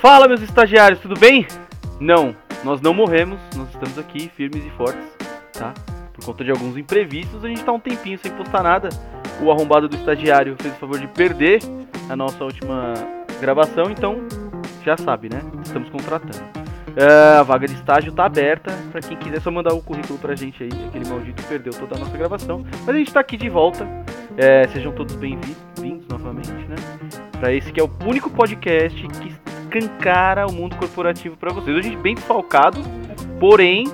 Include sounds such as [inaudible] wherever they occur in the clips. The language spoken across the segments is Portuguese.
Fala, meus estagiários, tudo bem? Não, nós não morremos, nós estamos aqui firmes e fortes, tá? Por conta de alguns imprevistos, a gente tá um tempinho sem postar nada. O arrombado do estagiário fez o favor de perder a nossa última gravação, então já sabe, né? Estamos contratando. É, a vaga de estágio tá aberta para quem quiser só mandar o currículo pra gente aí. Aquele maldito perdeu toda a nossa gravação. Mas a gente tá aqui de volta. É, sejam todos bem-vindos novamente, né? Pra esse que é o único podcast que escancara o mundo corporativo para vocês. A gente bem desfalcado, porém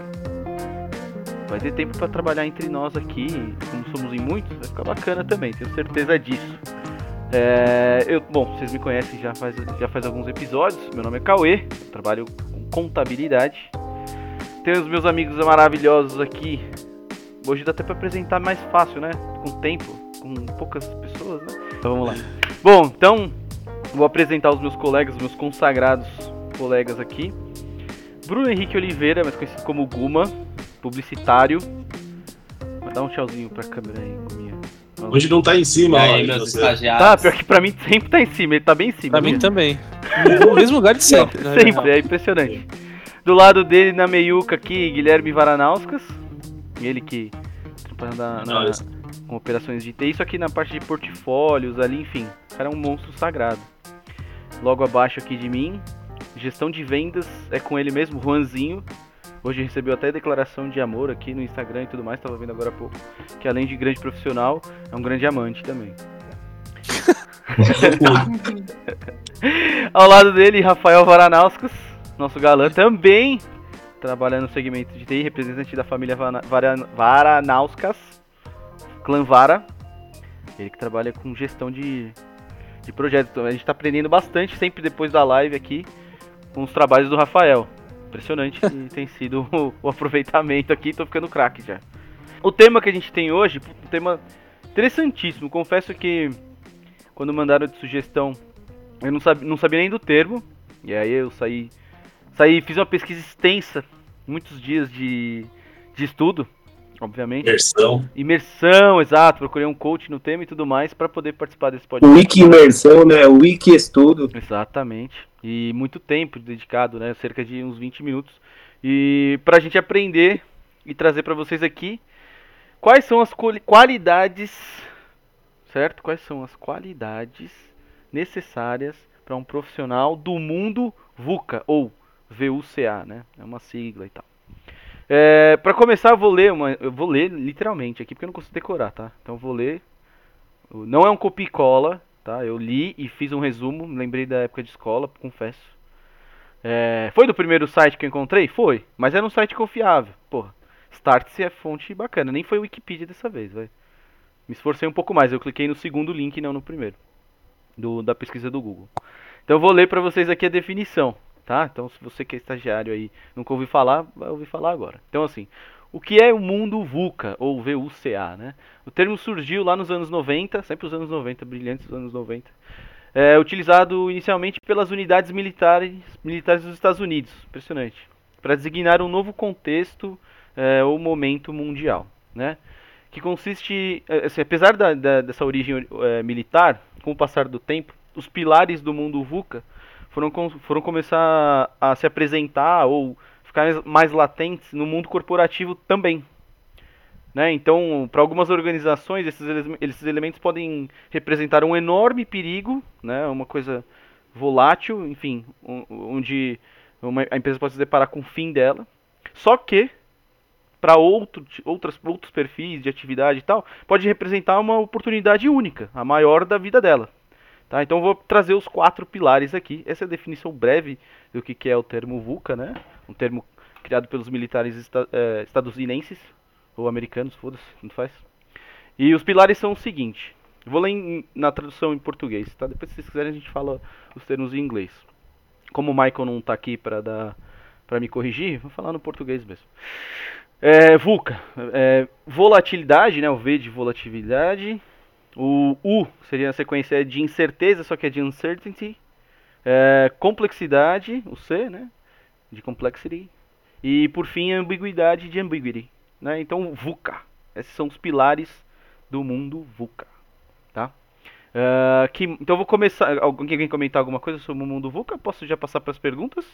vai ter tempo para trabalhar entre nós aqui. Como somos em muitos, vai ficar bacana também, tenho certeza disso. É, eu, bom, vocês me conhecem já faz, já faz alguns episódios. Meu nome é Cauê, trabalho contabilidade. Tenho os meus amigos maravilhosos aqui. Hoje dá até para apresentar mais fácil, né? Com tempo, com poucas pessoas, né? Então vamos lá. Bom, então vou apresentar os meus colegas, os meus consagrados colegas aqui. Bruno Henrique Oliveira, mais conhecido como Guma, publicitário. Vou dar um tchauzinho pra câmera aí, Guminha. Hoje não tá em cima, aí, ó, meus você. estagiários. Tá, pior que pra mim sempre tá em cima, ele tá bem em cima. Pra mim viu? também. No mesmo lugar de sempre. né? Sempre, é impressionante. Do lado dele, na meiuca aqui, Guilherme Varanauskas. Ele que trabalha na, com operações de TI, isso aqui na parte de portfólios ali, enfim. O cara é um monstro sagrado. Logo abaixo aqui de mim, gestão de vendas é com ele mesmo, Juanzinho. Hoje recebeu até declaração de amor aqui no Instagram e tudo mais, tava vendo agora há pouco. Que além de grande profissional, é um grande amante também. [laughs] Ao lado dele, Rafael Varanauskas, nosso galã, também trabalha no segmento de TI, representante da família Varanauskas, clã Vara. Ele que trabalha com gestão de, de projetos. Então, a gente tá aprendendo bastante sempre depois da live aqui com os trabalhos do Rafael. Impressionante [laughs] que tem sido o, o aproveitamento aqui, tô ficando craque já. O tema que a gente tem hoje, um tema interessantíssimo. Confesso que quando mandaram de sugestão, eu não sabia, não sabia nem do termo. E aí eu saí, saí, fiz uma pesquisa extensa, muitos dias de, de estudo, obviamente. Imersão. Imersão, exato. Procurei um coach no tema e tudo mais para poder participar desse podcast. Wiki imersão, né? Wiki estudo. Exatamente. E muito tempo dedicado, né? Cerca de uns 20 minutos. E pra gente aprender e trazer pra vocês aqui quais são as quali- qualidades, certo? Quais são as qualidades necessárias para um profissional do mundo VUCA ou VUCA, né? É uma sigla e tal. É, para começar, eu vou ler uma, eu vou ler literalmente aqui porque eu não consigo decorar, tá? Então eu vou ler. Não é um copia e cola, tá? Eu li e fiz um resumo, lembrei da época de escola, confesso. É, foi do primeiro site que eu encontrei? Foi, mas era um site confiável. Porra, Startse é fonte bacana, nem foi Wikipedia dessa vez, vai. Me esforcei um pouco mais, eu cliquei no segundo link não no primeiro. Do, da pesquisa do Google. Então eu vou ler pra vocês aqui a definição, tá? Então se você que é estagiário aí nunca ouviu falar, vai ouvir falar agora. Então assim, o que é o mundo VUCA ou VUCA, né? O termo surgiu lá nos anos 90, sempre os anos 90, brilhantes anos 90. É utilizado inicialmente pelas unidades militares, militares dos Estados Unidos, impressionante, para designar um novo contexto é, ou momento mundial, né? Que consiste, é, assim, apesar da, da- dessa origem é, militar, com o passar do tempo, os pilares do mundo VUCA foram, foram começar a se apresentar ou ficar mais- latentes no mundo corporativo também. Né? Então, para algumas organizações, esses, ele- esses elementos podem representar um enorme perigo, né? uma coisa volátil, enfim, onde uma- a empresa pode se deparar com o fim dela. Só que, para outro, outros perfis de atividade e tal, pode representar uma oportunidade única, a maior da vida dela. Tá? Então, vou trazer os quatro pilares aqui. Essa é a definição breve do que, é o termo VUCA, né? um termo criado pelos militares esta- eh, estadunidenses ou americanos, foda-se, não faz. E os pilares são o seguinte. Vou ler em- na tradução em português, tá? Depois, se vocês quiserem, a gente fala os termos em inglês. Como o Michael não tá aqui para dar me corrigir, vou falar no português mesmo. É, VUCA, é, volatilidade, né? O V de volatilidade. O U seria a sequência de incerteza, só que é de uncertainty. É, complexidade, o C, né? De complexity. E por fim, ambiguidade de ambiguity. Né? Então, VUCA. Esses são os pilares do mundo VUCA. Tá? Ah, que, então eu vou começar. Alguém quer comentar alguma coisa sobre o mundo VUCA? Posso já passar para as perguntas?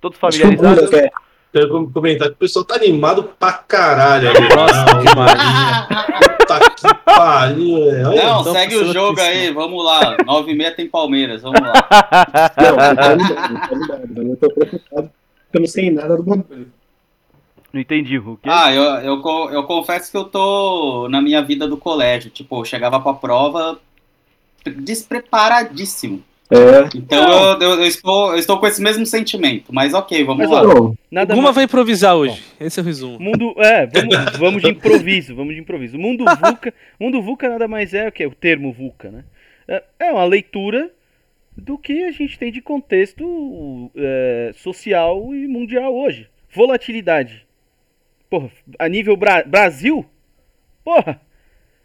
Todos que familiarizados? quer. Quero comentar que o pessoal tá animado pra caralho ali. Nossa, demais. Puta que pariu, velho. Não, então, segue o jogo aí, vamos lá. 9 e meia tem Palmeiras, vamos lá. Não, tá ligado. mas Eu tô preocupado porque eu não sei nada do bagulho. Não entendi, Hulk. Ah, eu, eu, eu confesso que eu tô na minha vida do colégio. Tipo, eu chegava pra prova despreparadíssimo. É. Então eu, eu- eu estou, eu estou com esse mesmo sentimento. Mas ok, vamos Mas, lá. Não, Nada Alguma mais- vai improvisar hoje. Esse é o resumo. Mundo, é, vamos, vamos de improviso, vamos de improviso. O mundo [laughs] VUCA, mundo VUCA nada mais é o que? O termo VUCA, né? É, é uma leitura do que a gente tem de contexto é, social e mundial hoje. Volatilidade. Porra, a nível Bra- Brasil? Porra,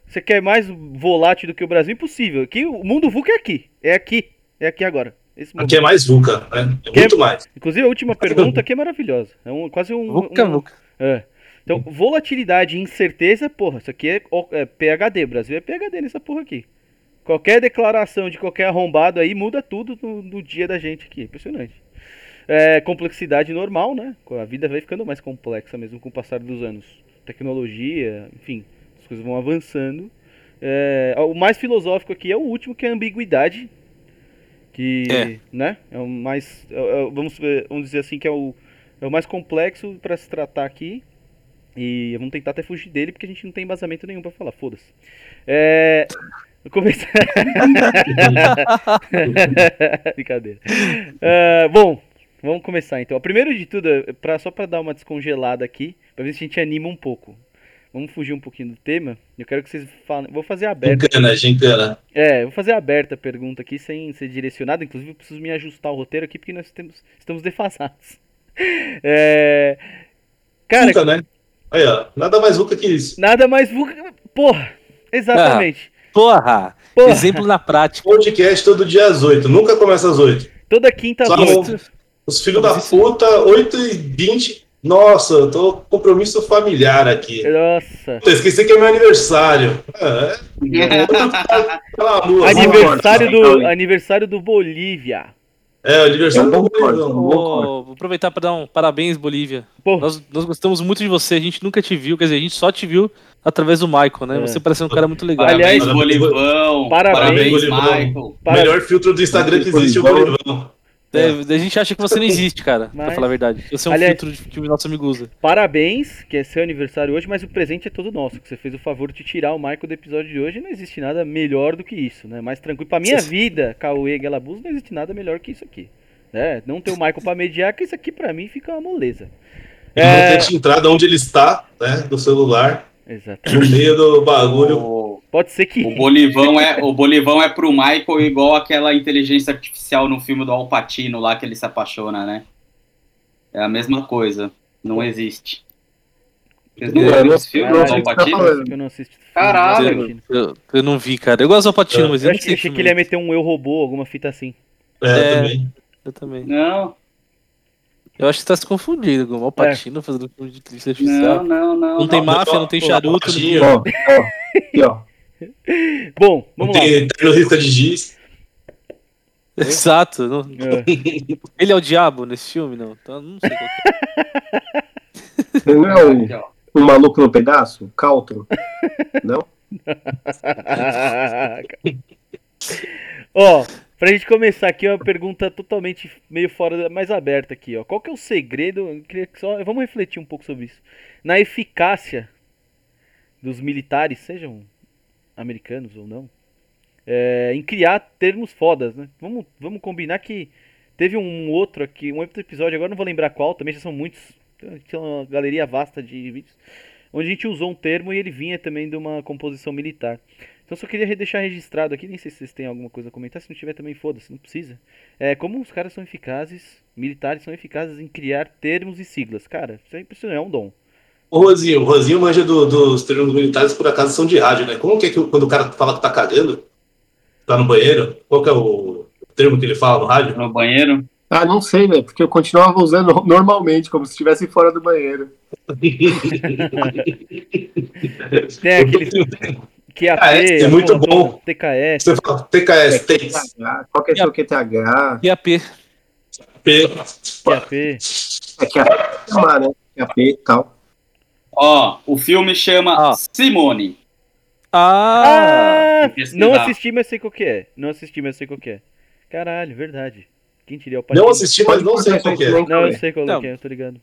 você quer mais volátil do que o Brasil? Impossível. Aqui, o mundo VUCA é aqui. É aqui. É aqui agora. Esse momento. Aqui é mais VUCA, né? É Que é- muito mais. Inclusive, a última pergunta aqui é maravilhosa. É um, quase um. Vuca, um- vuca. é. Então, volatilidade e incerteza, porra, isso aqui é, o- é PHD. Brasil é PHD nessa porra aqui. Qualquer declaração de qualquer arrombado aí muda tudo no, no dia da gente aqui. Impressionante. É, complexidade normal, né? A vida vai ficando mais complexa mesmo com o passar dos anos. Tecnologia, enfim, as coisas vão avançando. É, o mais filosófico aqui é o último, que é a ambiguidade. Que, É. né? É o mais. é- é- vamos, ver- vamos dizer assim que é o, é o mais complexo para se tratar aqui. E vamos tentar até fugir dele, porque a gente não tem embasamento nenhum para falar, foda-se. É. Vou começar. [laughs] Brincadeira. Ah, bom, vamos começar então. Primeiro de tudo, é pra, só para dar uma descongelada aqui, para ver se a gente anima um pouco. Vamos fugir um pouquinho do tema. Eu quero que vocês falem. Vou fazer aberto. Gincana, gincana. É, eu vou fazer aberta a pergunta aqui sem ser direcionada. Inclusive, eu preciso me ajustar o roteiro aqui porque nós temos, estamos defasados. [laughs] É, cara, né? Aí, ó. Nada mais VUCA que isso. nada mais. vu- Porra! Exatamente. Porra! Porra. Exemplo na prática. Podcast todo dia às 8. Nunca começa às 8. Toda quinta Só noite. Os filhos da puta, 8 e 20. Nossa, eu tô com compromisso familiar aqui. Nossa. Puta, esqueci que é meu aniversário. Ah, é. [laughs] Pelo amor, Aniversário Então, do, aniversário do Bolívia. É, o aniversário Eu do. Bolívia. Vou aproveitar para dar um parabéns, Bolívia. Nós, nós gostamos muito de você. A gente nunca te viu, quer dizer, a gente só te viu através do Michael, né? É. Você parece um cara muito legal. Aliás, Bolivão. Parabéns, Parabéns, Bolivão. Michael. Melhor filtro do Instagram que existe é o Bolivão. É, a gente acha que você não existe, cara, Mas- pra falar a verdade. Você é um Aliás- filtro de- que o nosso amigo usa. parabéns, que é seu aniversário hoje, mas o presente é todo nosso. Que você fez o favor de tirar o Michael do episódio de hoje. Não existe nada melhor do que isso, né? Mais tranquilo. Pra minha vida, Cauê Galabuz, não existe nada melhor que isso aqui. Né? Não ter o Michael pra mediar, que isso aqui pra mim fica uma moleza. É. não tem entrada onde ele está, né? Do celular, Exato. no meio do bagulho. O, Pode ser que. o Bolivão [laughs] é o Bolivão é pro Michael igual aquela inteligência artificial no filme do Al Pacino lá que ele se apaixona, né? É a mesma coisa. Não existe. Vocês não É, viram do tá eu não assisto. Caralho. Eu, eu não vi, cara. Eu gosto do Alpatino, mas eu Eu não achei, sei. achei que filme ele ia é. meter um eu robô, alguma fita assim. É, É. também. Eu também. Não, Eu acho que você tá se confundindo com o Alpatino fazendo filme de inteligência artificial. não, não, não. Não tem não. máfia, não tem charuto. não tem- Ó, ó, aqui, ó. Bom, Não vamos lá. tem risca de giz. Exato. não- É. Ele é o diabo nesse filme? Não. Então, não sei qual que Não é um, ó. um maluco no pedaço? Caltro? Não? [laughs] [laughs] Ó, pra gente começar aqui, uma pergunta totalmente meio fora, mais aberta aqui, ó. Qual que é o segredo? Eu queria que só, vamos refletir um pouco sobre isso. Na eficácia dos militares, sejam americanos ou não, é, em criar termos fodas, né? Vamos, vamos combinar que teve um outro aqui, um outro episódio, agora não vou lembrar qual, também já são muitos, tinha uma galeria vasta de vídeos, onde a gente usou um termo e ele vinha também de uma composição militar. Então só queria deixar registrado aqui, nem sei se vocês têm alguma coisa a comentar, se não tiver também foda-se, não precisa. É, como os caras são eficazes, militares são eficazes em criar termos e siglas. Cara, isso é impressionante, é um dom. O Rosinho, o Rosinho manja do- dos termos militares, por acaso, são de rádio, né? Como que é que quando o cara fala que tá cagando, tá no banheiro, qual que é o termo que ele fala no rádio? No banheiro. Ah, não sei, velho, porque eu continuava usando normalmente, como se estivesse fora do banheiro. [laughs] Tem aquele, [laughs] QAP, Ah, é, é muito bom. TKS. Você fala TKS, TKS, Qual que é seu QTH? E a P. P. QAP. É que a chamar, né? QAP e tal. Ó, o filme chama Ah. Simone. Ah! Ah, não assisti, mas sei qual que é. Não assisti, mas sei qual que é. Caralho, verdade. Quem diria o Padilha? Não assisti, mas não sei qual que é. Não, eu sei qual Não. que é, eu tô ligado.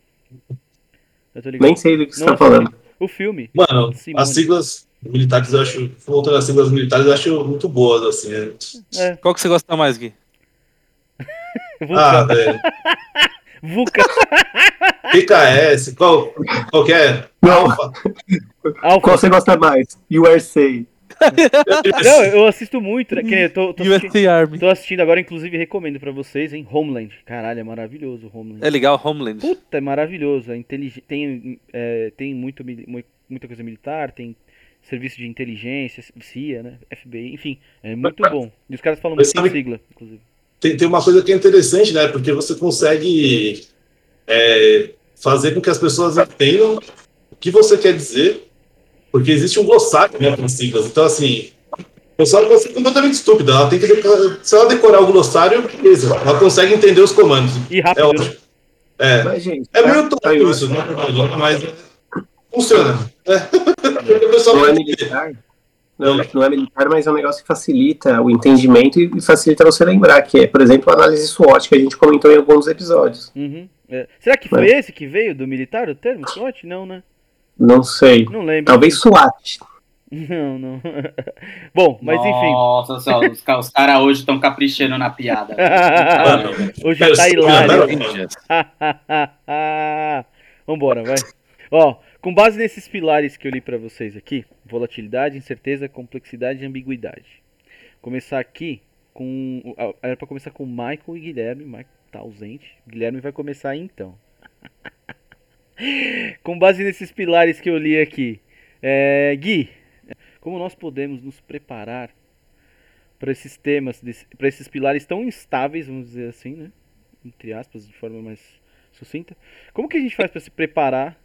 Eu tô ligado. Nem sei do que você Não tá falando. O filme. Mano, Simone. as siglas militares eu acho. Voltando às siglas militares, eu acho muito boas, assim. né? É, Qual que você gosta mais, Gui? [laughs] Ah, velho. [laughs] VUCA. PKS, qual, qual que é? Não, Alfa. Alpha. qual você gosta mais? USA. [laughs] Não, eu assisto muito, né? Que eu tô, tô, assistindo, Army. tô assistindo agora, inclusive recomendo pra vocês, hein? Homeland. Caralho, é maravilhoso o Homeland. É legal, Homeland. Puta, é maravilhoso. É intelig... Tem, é, tem muito, muita coisa militar, tem serviço de inteligência, CIA, né? FBI, enfim, é muito bom. E os caras falam muito em sabe- sigla, inclusive. Tem, tem uma coisa que é interessante, né? Porque você consegue é, fazer com que as pessoas entendam o que você quer dizer, porque existe um glossário né, com siglas. Então, assim, a pessoa pode ser completamente estúpida. Ela tem que se ela decorar o glossário, beleza. Ela consegue entender os comandos. E É rápido, né? ótimo. É, Mas, gente, é meio tá- tonto isso, né? Mas funciona. É. [laughs] Pessoal não é militar. Não, não é militar, mas é um negócio que facilita o entendimento e facilita você lembrar, que é, por exemplo, a análise SWOT, que a gente comentou em alguns episódios. Uhum, é. Será que foi esse que veio do militar, o termo? SWAT? Não, né? Não sei. Não lembro. Talvez SWAT. Não, não. [laughs] Bom, mas enfim. Nossa, senhora, os, ca- os caras hoje estão caprichando na piada. [laughs] Hoje já tá hilário. Vambora, vai. Ó, com base nesses pilares que eu li pra vocês aqui, volatilidade, incerteza, complexidade e ambiguidade. Começar aqui com. Era pra começar com Michael e Guilherme. Michael tá ausente. Guilherme vai começar então. [laughs] com base nesses pilares que eu li aqui. É, Gui, como nós podemos nos preparar para esses temas, para esses pilares tão instáveis, vamos dizer assim, né? Entre aspas, de forma mais sucinta. Como que a gente faz para se preparar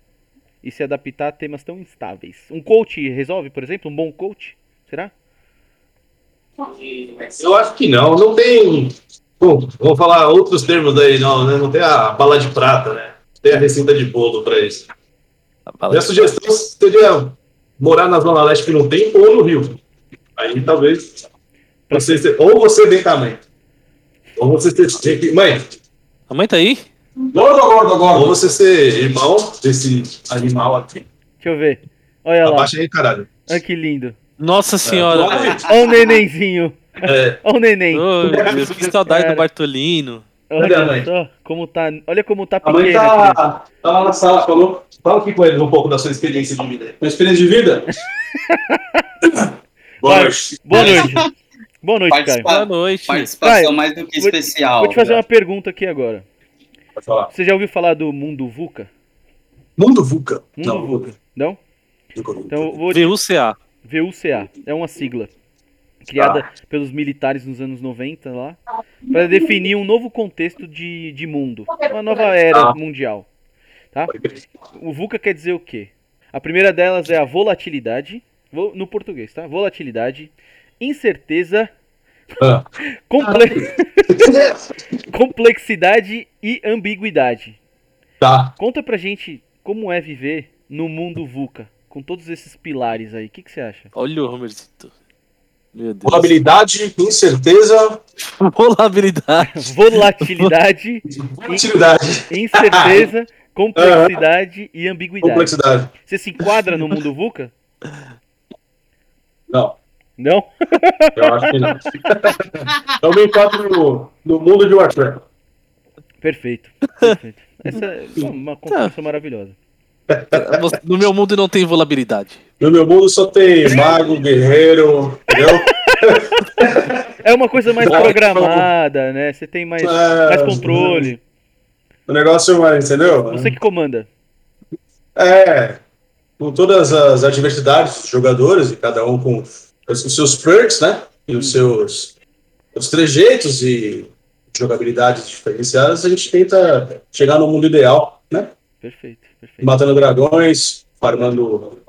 e se adaptar a temas tão instáveis? Um coach resolve, por exemplo? Um bom coach? Será? Eu acho que não. Não tem. Bom, vamos falar outros termos aí, não, né? Não tem a bala de prata, né? Não tem a receita de bolo para isso. Minha sugestão seria morar na Zona Leste que não tem ou no Rio. Aí talvez você ou você vem com a mãe. Ou você ser. Mãe, A mãe tá aí? Gordo, gordo, gordo. Ou você ser irmão desse animal aqui. Deixa eu ver. Olha lá. Abaixa aí, caralho. Olha que lindo. Nossa senhora. Olha o nenenzinho. É, Olha o neném. Deus, que saudade Cara. do Bartolino. Olha mãe? só como tá. Olha como tá a mãe pequena. a criança. tá, tá lá na sala, falou. Fala aqui com ele um pouco da sua experiência de vida. Minha experiência de vida? [laughs] Boa Vai. noite. Boa noite. Boa noite, Caio. Participa- Boa noite. Participação Caio, mais do que vou- especial. Vou te fazer uma pergunta aqui agora. Pode falar. Você já ouviu falar do mundo VUCA? Mundo VUCA. Mundo Não, VUCA. Não? Então vou VUCA. VUCA é uma sigla criada pelos militares nos anos 90 lá para definir um novo contexto de, de mundo, uma nova era Ah. mundial. Tá? O VUCA quer dizer o quê? A primeira delas é a volatilidade, vo- no português, tá? Volatilidade, incerteza, Ah. comple- [laughs] complexidade e ambiguidade. Tá. Conta pra gente como é viver no mundo VUCA, com todos esses pilares aí. O que, que você acha? Olha o Homerzito. Meu Deus. Probabilidade, incerteza, Volabilidade. [laughs] Volatilidade, utilidade, incerteza, [laughs] complexidade e ambiguidade. complexidade. Você se enquadra no mundo VUCA? Não, Não? eu acho que não. [laughs] Eu me encontro no, no mundo de Warfare. Perfeito. perfeito. Essa é uma construção maravilhosa. No meu mundo não tem volabilidade. No meu mundo só tem mago, guerreiro, entendeu? É uma coisa mais Não, programada, né? Você tem mais, É, mais controle. O negócio é, entendeu? Você que comanda. É, com todas as adversidades dos jogadores, e cada um com os seus perks, né? E os seus os trejeitos e jogabilidades diferenciadas, a gente tenta chegar no mundo ideal, né? Perfeito, perfeito. Matando dragões, farmando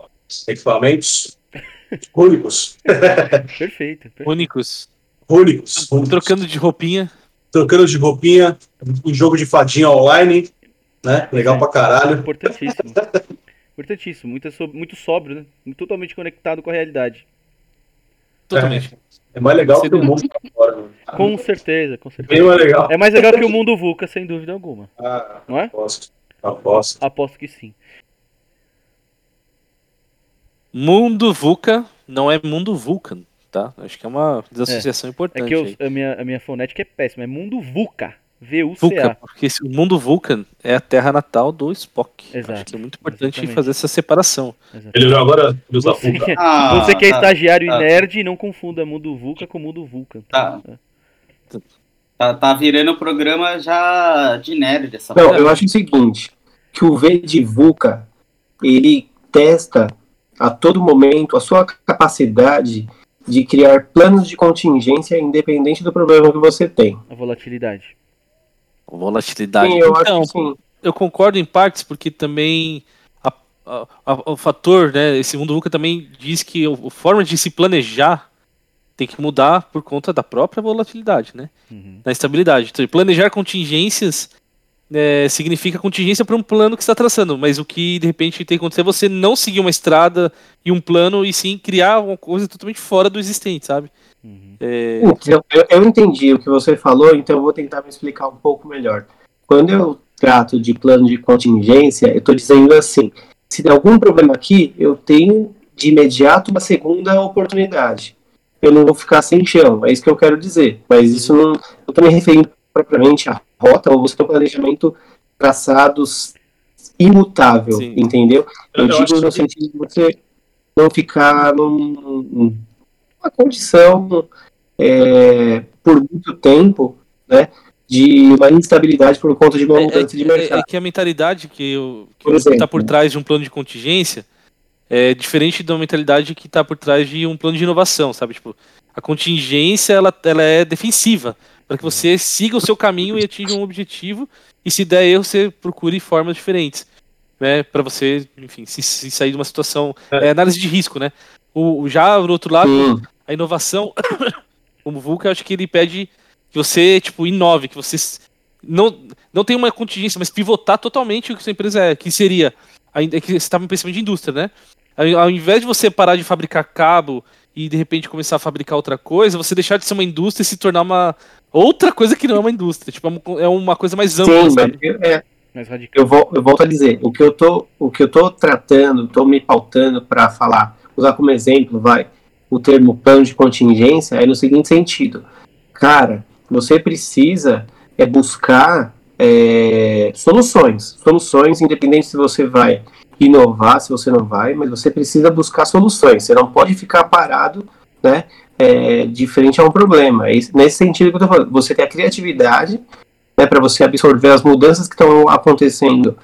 equipamentos [laughs] Únicos. Perfeito. perfeito. Únicos. Únicos. Trocando de roupinha. Trocando de roupinha, um jogo de fadinha online, né? Legal pra caralho. Importantíssimo. Importantíssimo. Muito, so- muito sóbrio, né? Totalmente conectado com a realidade. Totalmente. É mais legal Você que o mundo lá fora. mano. Com certeza, com Bem certeza. mais legal. É mais legal que o mundo VUCA, sem dúvida alguma. Ah, Não é? aposto. Aposto. Aposto que sim. Mundo VUCA não é Mundo Vulcan, tá? Acho que é uma desassociação É importante que eu- aí. a, minha, a minha fonética é péssima. É mundo VUCA. VUCA, V-U-C-A. porque esse- o mundo Vulcan é a terra natal do Spock. Exato. Acho que é muito importante Exatamente. fazer essa separação. Exatamente. Ele agora ele usa Você, Fuca. [laughs] Ah, você que é tá, estagiário tá. e nerd, não confunda mundo VUCA com mundo VUCA. Tá. Tá, tá virando programa já de nerd essa Não, eu acho o seguinte, que o V de VUCA, ele testa a todo momento a sua capacidade de criar planos de contingência independente do problema que você tem. A volatilidade. Volatilidade. Sim, eu então, acho que sim. eu concordo em partes, porque também a- a- a- o fator, né? Esse mundo VUCA também diz que o- a forma de se planejar tem que mudar por conta da própria volatilidade, né? Uhum. Da estabilidade. Então, planejar contingências é, significa contingência para um plano que você está traçando, mas o que de repente tem que acontecer é você não seguir uma estrada e um plano e sim criar uma coisa totalmente fora do existente, sabe? Uhum. É, Então, eu, eu entendi o que você falou, então eu vou tentar me explicar um pouco melhor. Quando eu trato de plano de contingência, eu estou dizendo assim: se der algum problema aqui, eu tenho de imediato uma segunda oportunidade. Eu não vou ficar sem chão, é isso que eu quero dizer. Mas isso não. Eu estou me referindo propriamente à rota ou você tem um planejamento traçados imutável, Sim. entendeu? Eu, Eu digo no que- sentido de você não ficar num- numa condição é, por muito tempo, né, de uma instabilidade por conta de uma É, mudança de é- é- mercado. é que a mentalidade que, eu, que Por está por trás de um plano de contingência é diferente da mentalidade que está por trás de um plano de inovação, sabe? Tipo, a contingência ela, ela é defensiva para que você siga o seu caminho e atinja um objetivo e se der erro você procure formas diferentes, né? Para você, enfim, se, se sair de uma situação É. é análise de risco, né? O- já do outro lado Sim, a inovação, [coughs] como VUCA, eu acho que ele pede que você, tipo, inove, que você não, não tem uma contingência, mas pivotar totalmente o que sua empresa é, que seria, ainda que você estava em pensamento de indústria, né? Ao, invés de você parar de fabricar cabo e de repente começar a fabricar outra coisa, você deixar de ser uma indústria e se tornar uma outra coisa que não é uma indústria, tipo, é uma, é uma coisa mais ampla, sim eu, é, Mais eu, vol- eu volto a dizer, o que eu tô, o que eu tô tratando, tô me pautando para falar, usar como exemplo, vai, o termo plano de contingência é no seguinte sentido, cara, você precisa é buscar é, soluções, soluções, independente se você vai inovar, se você não vai, mas você precisa buscar soluções. Você não pode ficar parado, né, é, diferente a um problema. É nesse sentido que eu tô falando. Você tem a criatividade, né, para você absorver as mudanças que estão acontecendo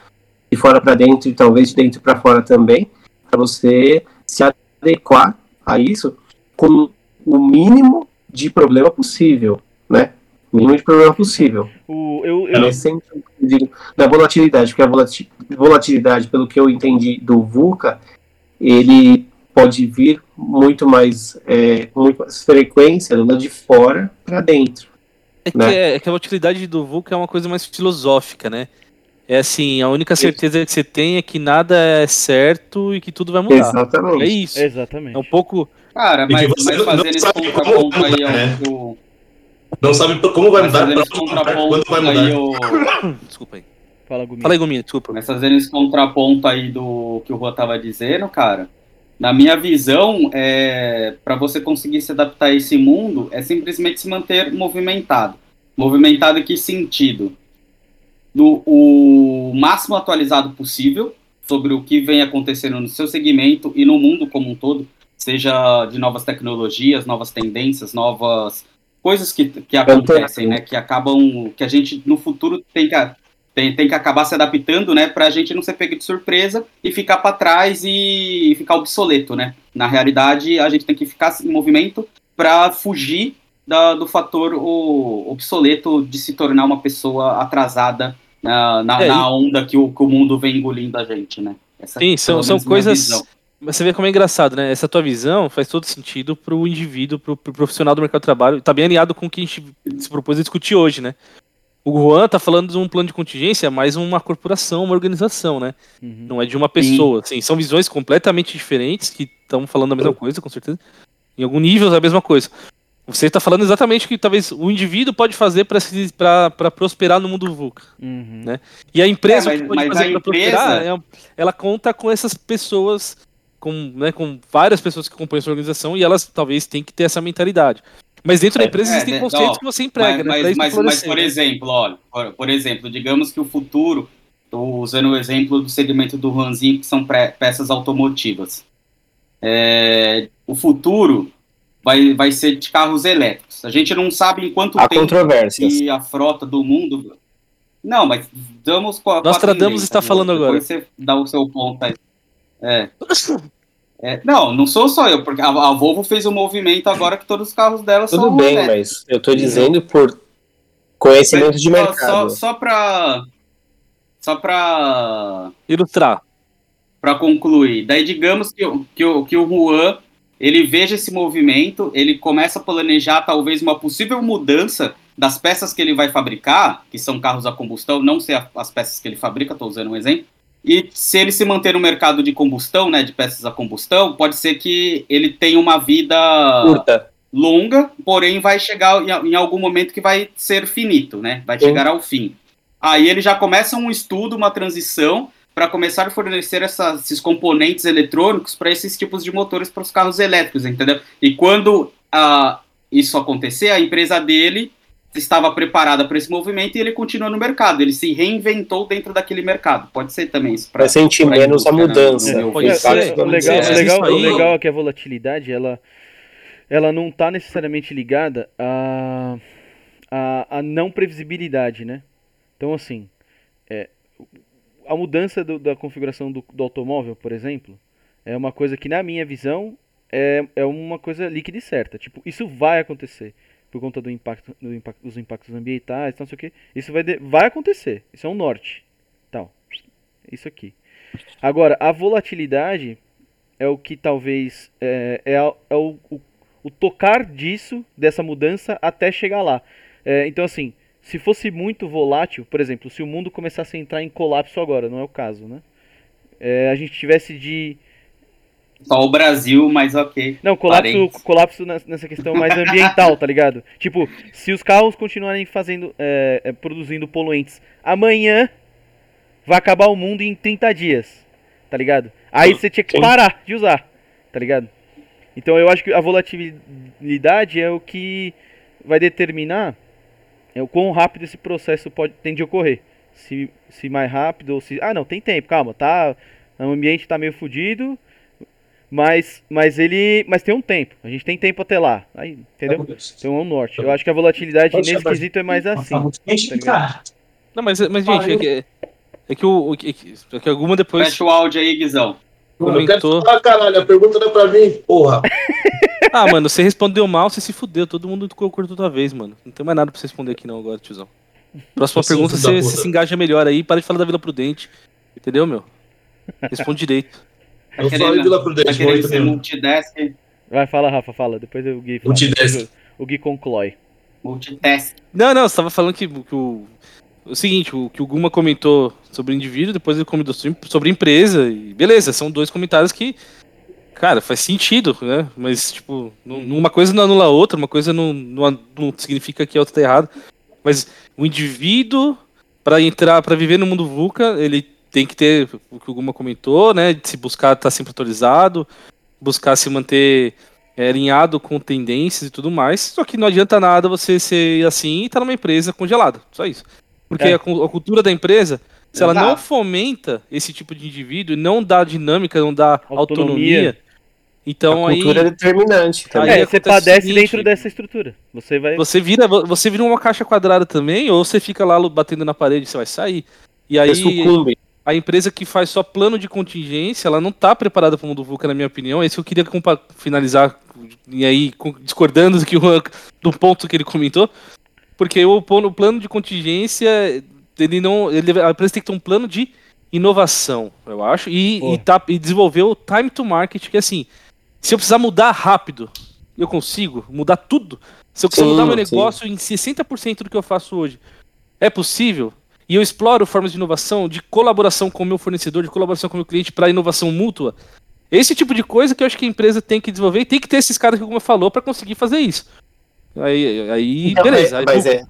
de fora para dentro e talvez de dentro para fora também, para você se adequar a isso com o mínimo de problema possível, né? O mínimo de problema possível. O, eu, É eu, que eu digo, da volatilidade, porque a volati- volatilidade, pelo que eu entendi do VUCA, ele pode vir muito mais, é, com muito mais frequência do lado de fora para dentro. É que, né? é, é que a utilidade do VUCA é uma coisa mais filosófica, né? É assim, a única certeza que você tem é que nada é certo e que tudo vai mudar. É Exatamente. isso. exatamente. É um pouco. Cara, E mas, mas fazendo esse sabe contraponto como aí mudar, né? ao, ao- Não sabe como vai mas mudar, pra vai, quando contraponto vai aí mudar. ao- [coughs] Desculpa aí. Fala, Gumi. Fala aí, Gominha, desculpa. Mas fazendo esse contraponto aí do que o Rô tava dizendo, cara, na minha visão, é, para você conseguir se adaptar a esse mundo, é simplesmente se manter movimentado. Movimentado em que sentido? Do, o máximo atualizado possível sobre o que vem acontecendo no seu segmento e no mundo como um todo, seja de novas tecnologias, novas tendências, novas coisas que, que acontecem, né? Que acabam, que a gente no futuro tem que, tem, tem que acabar se adaptando, né? Pra gente não ser pego de surpresa e ficar para trás e ficar obsoleto, né? Na realidade, a gente tem que ficar em movimento para fugir da, do fator o, obsoleto de se tornar uma pessoa atrasada na, na, É, na onda que o, que o mundo vem engolindo a gente, né? Essa, Sim, são- são coisas-. Mas você vê como é engraçado, né? Essa tua visão faz todo sentido pro indivíduo, pro, pro profissional do mercado de trabalho. Tá bem alinhado com o que a gente se propôs a discutir hoje, né? O Juan tá falando de um plano de contingência, mais uma corporação, uma organização, né? Uhum. Não é de uma pessoa, assim. São visões completamente diferentes que estão falando a mesma coisa, com certeza. Em algum nível é a mesma coisa. Você está falando exatamente o que talvez o indivíduo pode fazer para prosperar no mundo VUCA. Uhum. Né? E a empresa É, mas- pode fazer a para empresa- prosperar, é- ela conta com essas pessoas, com, né, com várias pessoas que compõem essa organização e elas talvez tenham que ter essa mentalidade. Mas dentro da É, empresa é, existem né, conceitos ó, que você emprega, mas, né? mas, mas, por né? exemplo, olha, por, por exemplo, digamos que o futuro, estou usando o exemplo do segmento do Ranzinho, que são pré- peças automotivas. É, o futuro vai, vai ser de carros elétricos. A gente não sabe em quanto Há tempo que a frota do mundo. Não, mas damos com a. Nostradamus está falando Depois agora. Você dá o seu ponto aí. É. É, não, não sou só eu, porque a, a Volvo fez um movimento agora que todos os carros dela Tudo são bem, elétricos. mas eu tô dizendo por conhecimento de mercado. Só, só pra. Só pra. Ilustrar. Pra concluir. Daí, digamos que, o- que, o, que o Juan ele veja esse movimento, ele começa a planejar talvez uma possível mudança das peças que ele vai fabricar, que são carros a combustão, não sei a- as peças que ele fabrica, estou usando um exemplo. E se ele se manter no mercado de combustão, né, de peças a combustão, pode ser que ele tenha uma vida Curta. longa, porém vai chegar em, em algum momento que vai ser finito, né? Vai Sim. chegar ao fim. Aí ele já começa um estudo, uma transição para começar a fornecer essa- esses componentes eletrônicos para esses tipos de motores para os carros elétricos, entendeu? E quando ah, isso acontecer, a empresa dele estava preparada para esse movimento e ele continua no mercado. Ele se reinventou dentro daquele mercado. Pode ser também isso. Vai sentir pra menos a né? mudança. Meu Pode ser. É, o legal, É, legal, o legal é que a volatilidade, ela, ela não está necessariamente ligada a, a, a não previsibilidade, né? Então, assim, é, a mudança do- da configuração do, do automóvel, por exemplo, é uma coisa que, na minha visão, é, é uma coisa líquida e certa. Tipo, isso vai acontecer por conta do impacto, do impacto dos impactos ambientais, não sei o que. Isso vai, de- vai acontecer. Isso é um norte. Tal. Isso aqui. Agora, a volatilidade é o que talvez é, é, é o, o, o tocar disso, dessa mudança, até chegar lá. É, então, assim, se fosse muito volátil, por exemplo, se o mundo começasse a entrar em colapso agora, não é o caso, né? É, a gente tivesse de. Só o Brasil, mas ok. Não, colapso, Parentes. colapso nessa questão mais ambiental, tá ligado? [laughs] Tipo, se os carros continuarem fazendo, é, é, produzindo poluentes amanhã, vai acabar o mundo em 30 dias, tá ligado? Aí você tinha que parar de usar, tá ligado? Então eu acho que a volatilidade é o que vai determinar é, o quão rápido esse processo pode tende a ocorrer. Se, se mais rápido ou se. Ah, não, tem tempo, calma, tá. O ambiente tá meio fudido, mas, mas ele. Mas tem um tempo. A gente tem tempo até lá. Aí, entendeu? Então é um norte. Eu acho que a volatilidade nesse quesito é mais assim. tá? Não, mas, mas gente, é que, é que o. o que- É que alguma depois. Fecha o áudio aí, Guizão. Eu quero Comentou. falar, caralho, a pergunta não é pra mim, porra. [laughs] Ah, mano, você respondeu mal, você se fudeu. Todo mundo colocou toda vez, mano. Não tem mais nada pra você responder aqui não agora, tiozão. Próxima Você pergunta, filho da você, você se engaja melhor aí. Para de falar da Vila Prudente. Entendeu, meu? Responde direito. Eu falei Vila Tá Prudente, muito mesmo. multidesk, Vai, fala, Rafa, fala. Depois o Gui fala. O Gui conclói. multitask. Não, não, você tava falando que, que o. O seguinte, o que o Guma comentou sobre o indivíduo, depois ele comentou sobre- sobre empresa, e beleza, são dois comentários que, cara, faz sentido, né? Mas, tipo, uma coisa não anula a outra, uma coisa não, não, não significa que a outra tá errada. Mas o indivíduo, para entrar, para viver no mundo VUCA, ele tem que ter o que o Guma comentou, né? De se buscar estar sempre atualizado, buscar se manter é, alinhado com tendências e tudo mais. Só que não adianta nada você ser assim e estar numa empresa congelada. Só isso. Porque É. a, a cultura da empresa, se ela não fomenta esse tipo de indivíduo e não dá dinâmica, não dá autonomia, Autonomia. Então a aí cultura é determinante Aí. É, você padece seguinte- dentro dessa estrutura. Você vai. você vira, você vira uma caixa quadrada também, ou você fica lá batendo na parede e você vai sair. E aí sucumbe. a empresa que faz só plano de contingência, ela não está preparada para o mundo VUCA, na minha opinião. É isso que eu queria finalizar, e aí discordando do, que o- do ponto que ele comentou. Porque o, o plano de contingência, ele não, ele, a empresa tem que ter um plano de inovação, eu acho, e, e, tá, e desenvolver o time to market, que assim, se eu precisar mudar rápido, eu consigo mudar tudo. Se eu quiser Sim, mudar meu sim. negócio em 60% do que eu faço hoje, é possível? E eu exploro formas de inovação, de colaboração com o meu fornecedor, de colaboração com o meu cliente para inovação mútua. Esse tipo de coisa que eu acho que a empresa tem que desenvolver e tem que ter esses caras que, como eu falou, para conseguir fazer isso. Aí, aí Então, beleza. é, Aí, mas é.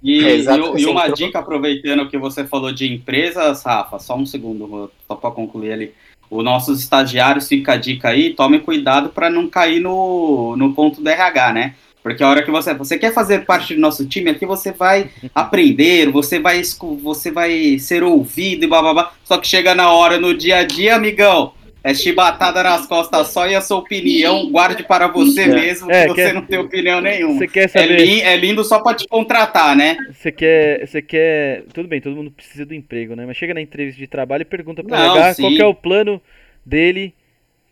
E, É, exato, e e, uma dica, aproveitando que você falou de empresas, Rafa, só um segundo, só para concluir ali. Os nossos estagiários, fica a dica aí, tome cuidado para não cair no, no ponto do RH, né? Porque a hora que você, você quer fazer parte do nosso time aqui, você vai [laughs] aprender, você vai, você vai ser ouvido e blá blá blá. Só que chega na hora, no dia a dia, amigão, é chibatada nas costas só e a sua opinião, guarde para você É. mesmo, É, que você quer- não tem opinião nenhuma. Você quer É, saber. lin- é lindo só para te contratar, né? Você quer, você quer. Tudo bem, todo mundo precisa do emprego, né? Mas chega na entrevista de trabalho e pergunta RH sim. qual é o plano dele,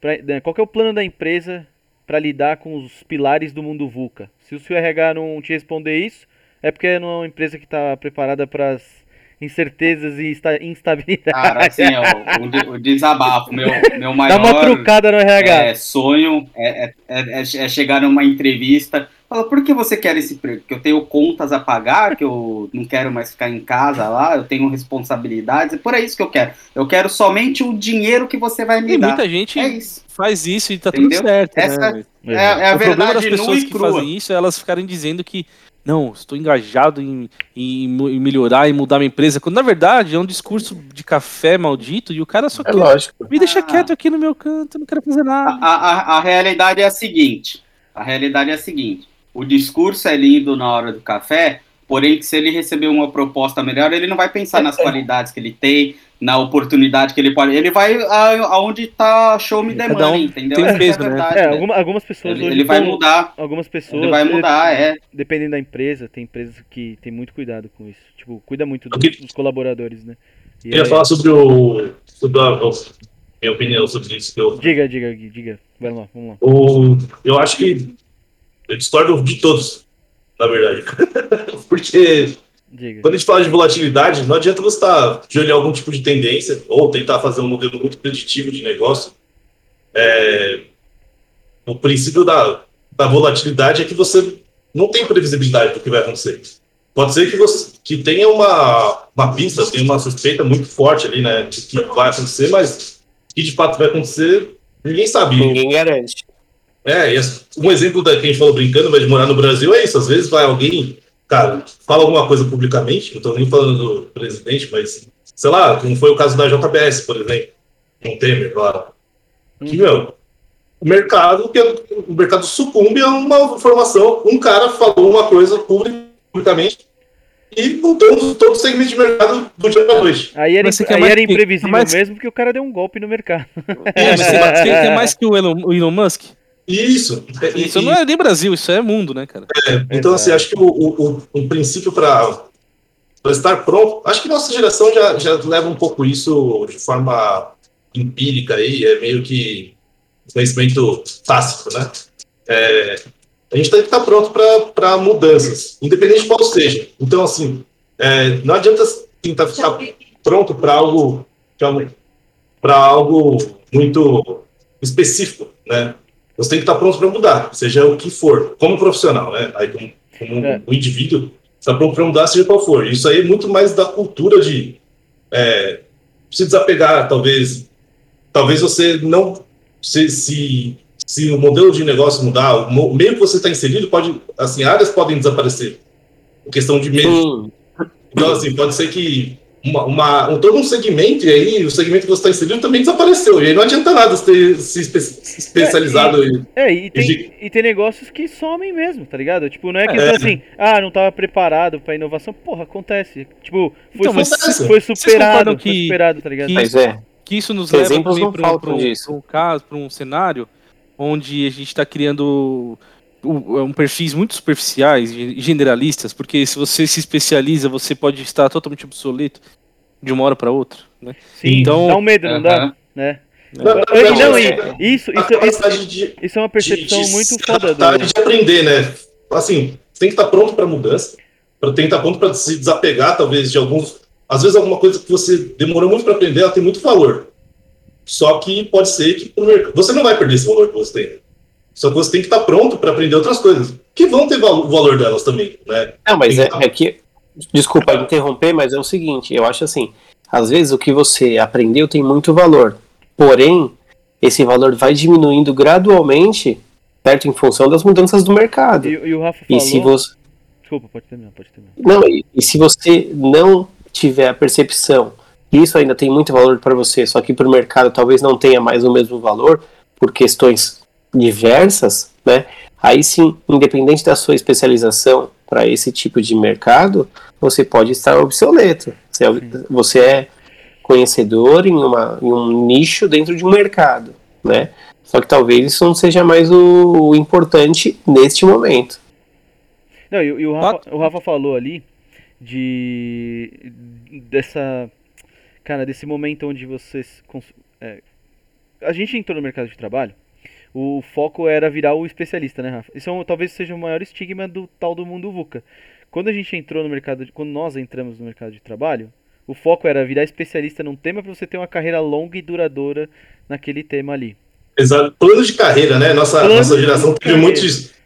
pra, né, qual é o plano da empresa para lidar com os pilares do mundo VUCA. Se o seu RH não te responder isso, é porque não é uma empresa que está preparada para as incertezas e insta- instabilidade. Cara, assim, ó, o, de- o desabafo, meu, meu Dá maior uma trucada no RH. é, sonho é, é, é- é chegar numa entrevista. Fala, por que você quer esse emprego? Porque eu tenho contas a pagar, que eu não quero mais ficar em casa lá, eu tenho responsabilidades, é por isso que eu quero. Eu quero somente o dinheiro que você vai me e dar. muita gente É isso. Faz isso e tá Entendeu? tudo certo. Essa- né? É, é a o problema das verdade pessoas que crua. fazem isso é elas ficarem dizendo que não, estou engajado em, em em melhorar e mudar minha empresa, quando na verdade é um discurso de café maldito e o cara só É quer lógico. me deixa Ah. quieto aqui no meu canto, não quero fazer A, nada. a, a- a realidade é a seguinte: a realidade é a seguinte. O discurso é lindo na hora do café, porém, que se ele receber uma proposta melhor, ele não vai pensar nas qualidades que ele tem, na oportunidade que ele pode. Ele vai a- aonde tá show me Cada demanda, um entendeu? tem um é peso, né? verdade, É, né? alguma- algumas pessoas Ele, hoje ele vai mudar, Algumas pessoas. ele vai mudar, é. Dependendo da empresa, tem empresas que tem muito cuidado com isso. Tipo, cuida muito dos, dos colaboradores, né? E Eu queria aí- falar sobre o. sobre a, a minha opinião sobre isso. Que eu, Diga, diga, diga. Vai lá, vamos lá. o, eu acho que eu discordo de todos, na verdade. [laughs] Porque Diga. quando a gente fala de volatilidade, não adianta você estar de olho em algum tipo de tendência ou tentar fazer um modelo muito preditivo de negócio. É, o princípio da, da volatilidade é que você não tem previsibilidade do que vai acontecer. Pode ser que você que tenha uma, uma pista, tenha uma suspeita muito forte ali, né, de que vai acontecer, mas que de fato vai acontecer, ninguém sabe. Ninguém garante. É, e um exemplo da que a gente falou brincando, mas de morar no Brasil é isso. Às vezes vai alguém, cara, fala alguma coisa publicamente, não tô nem falando do presidente, mas sei lá, como foi o caso da JBS, por exemplo, com o Temer, claro. Que, meu, o mercado, que é- o mercado sucumbe a uma informação, um cara falou uma coisa publicamente e mudou todo o segmento de mercado do dia pra noite. Aí era, Mas aí mais era imprevisível mais- mesmo porque o cara deu um golpe no mercado. É, mas você quer [laughs] mais que o Elon, o Elon Musk? Isso. E- Isso e- não é nem Brasil, isso é mundo, né, cara? Então, assim, acho que o, o, o- princípio para estar pronto, acho que nossa geração já, já leva um pouco isso de forma empírica aí, é meio que conhecimento tácito, né? É, a gente tem que estar pronto para mudanças, independente de qual seja. Então, assim, é, não adianta tentar ficar pronto para algo, para algo muito específico, né? Você tem que estar pronto para mudar, seja o que for, como profissional, né? Aí, como, como É. um indivíduo, está pronto para mudar, seja qual for. Isso aí é muito mais da cultura de é, se desapegar, talvez. Talvez você não. Se, se, se o modelo de negócio mudar, o meio que você está inserido, pode. Assim, áreas podem desaparecer. Questão de meio. Sim. Então, assim, pode ser que uma, uma- um, todo um segmento, e aí o segmento que você está inserido também desapareceu. E aí não adianta nada você ter se espe- se especializado em. É, e tem, e tem negócios que somem mesmo, tá ligado? Tipo, não é questão É. assim, ah, não tava preparado pra inovação. Porra, acontece. Tipo, foi, Então, su- foi superado, concordam foi que- superado, tá ligado? que- Mas é. Que isso nos leva para um, pra um- pra um caso, para um cenário onde a gente está criando um, um perfis muito superficiais e generalistas, porque se você se especializa, você pode estar totalmente obsoleto de uma hora para outra. Né? Sim, Então- dá um medo, não dá? Né? Na E verdade, não, é isso, isso, isso, de, isso é uma percepção de- de muito foda do. de aprender, né? Assim, você tem que estar pronto para mudança, pra- tem que estar pronto para se desapegar, talvez, de alguns às vezes alguma coisa que você demorou muito para aprender, ela tem muito valor. Só que pode ser que você não vai perder esse valor que você tem. Só que você tem que estar pronto para aprender outras coisas, que vão ter o valor delas também, né? Não, mas é, é que. Desculpa interromper, mas é o seguinte, eu acho assim, às vezes o que você aprendeu tem muito valor. Porém, esse valor vai diminuindo gradualmente, certo? Em função das mudanças do mercado. E, e o Rafa falou... E se você... Desculpa, pode terminar, pode terminar. Não, e, e se você não tiver a percepção que isso ainda tem muito valor para você, só que para o mercado talvez não tenha mais o mesmo valor, por questões diversas, né? Aí sim, independente da sua especialização para esse tipo de mercado, você pode estar obsoleto. Você, é você é conhecedor em, uma, em um nicho dentro de um mercado, né? Só que talvez isso não seja mais o, o importante neste momento. Não, e, e o, Rafa, o Rafa falou ali de dessa cara desse momento onde vocês é, a gente entrou no mercado de trabalho o foco era virar o especialista, né, Rafa? Isso é um, talvez seja o maior estigma do tal do mundo VUCA. Quando a gente entrou no mercado, de, quando nós entramos no mercado de trabalho, o foco era virar especialista num tema para você ter uma carreira longa e duradoura naquele tema ali. Exato. Plano de carreira, né? Nossa, nossa geração teve muito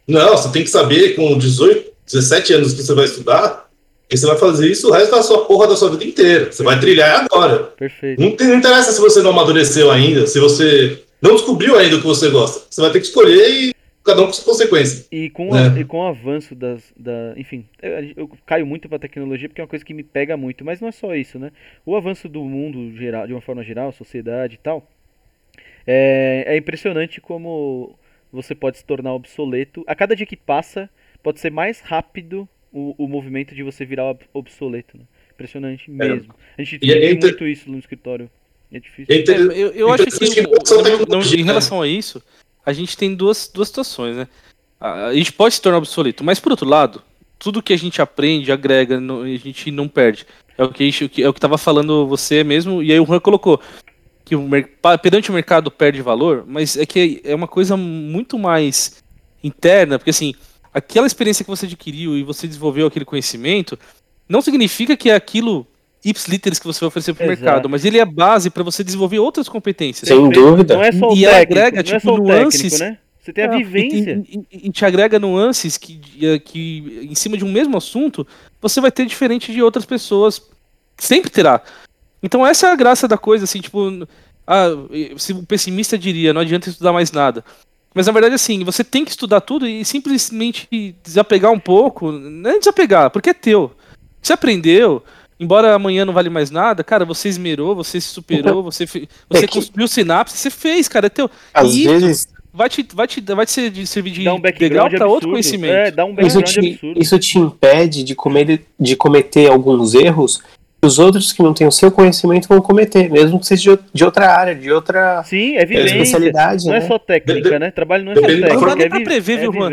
Não, você tem que saber com 18, 17 anos que você vai estudar, que você vai fazer isso o resto da sua porra da sua vida inteira. Você vai trilhar agora. Perfeito. Não, não interessa se você não amadureceu ainda, se você não descobriu ainda o que você gosta. Você vai ter que escolher e cada um com sua consequência. E com, é. a, e com o avanço das. Da, enfim, eu, eu caio muito pra tecnologia porque é uma coisa que me pega muito, mas não é só isso, né? O avanço do mundo geral, de uma forma geral, sociedade e tal, é, é impressionante como você pode se tornar obsoleto. A cada dia que passa, pode ser mais rápido o, o movimento de você virar obsoleto. Né? Impressionante é. mesmo. A gente tem é muito isso no escritório. É difícil. É, eu, eu acho que, não, em relação a isso, a gente tem duas, duas situações, né? A, gente pode se tornar obsoleto, mas por outro lado, tudo que a gente aprende, agrega, a gente não perde. É o que, é o que tava falando você mesmo, e aí o Juan colocou que o perante o mercado perde valor, mas é que é uma coisa muito mais interna, porque assim, aquela experiência que você adquiriu e você desenvolveu aquele conhecimento, não significa que é aquilo ipsiliteris que você vai oferecer para o mercado, mas ele é base para você desenvolver outras competências. Sem dúvida. Não é só o e técnico, agrega, não tipo, é só o nuances, técnico, né? Você tem a é, vivência. E, e, e, te agrega nuances que, que, em cima de um mesmo assunto, você vai ter diferente de outras pessoas. Sempre terá. Então essa é a graça da coisa, assim, tipo. Ah, se o pessimista diria, não adianta estudar mais nada. Mas na verdade, assim, você tem que estudar tudo e simplesmente desapegar um pouco. Não é desapegar, porque é teu. Você aprendeu, embora amanhã não vale mais nada, cara, você esmerou, você se superou, [laughs] você, você é que... construiu sinapse, você fez, cara, é teu. Às e vezes. Vai te, vai te, vai te servir de um degrau para outro conhecimento. É, dá um isso, te, isso te impede de, comer, de cometer alguns erros que os outros que não têm o seu conhecimento vão cometer, mesmo que seja de, de outra área, de outra Sim, é vivência. especialidade. Não é né? é só técnica, né? Trabalho não é só técnica. Não dá nem é pra prever, viu, Juan?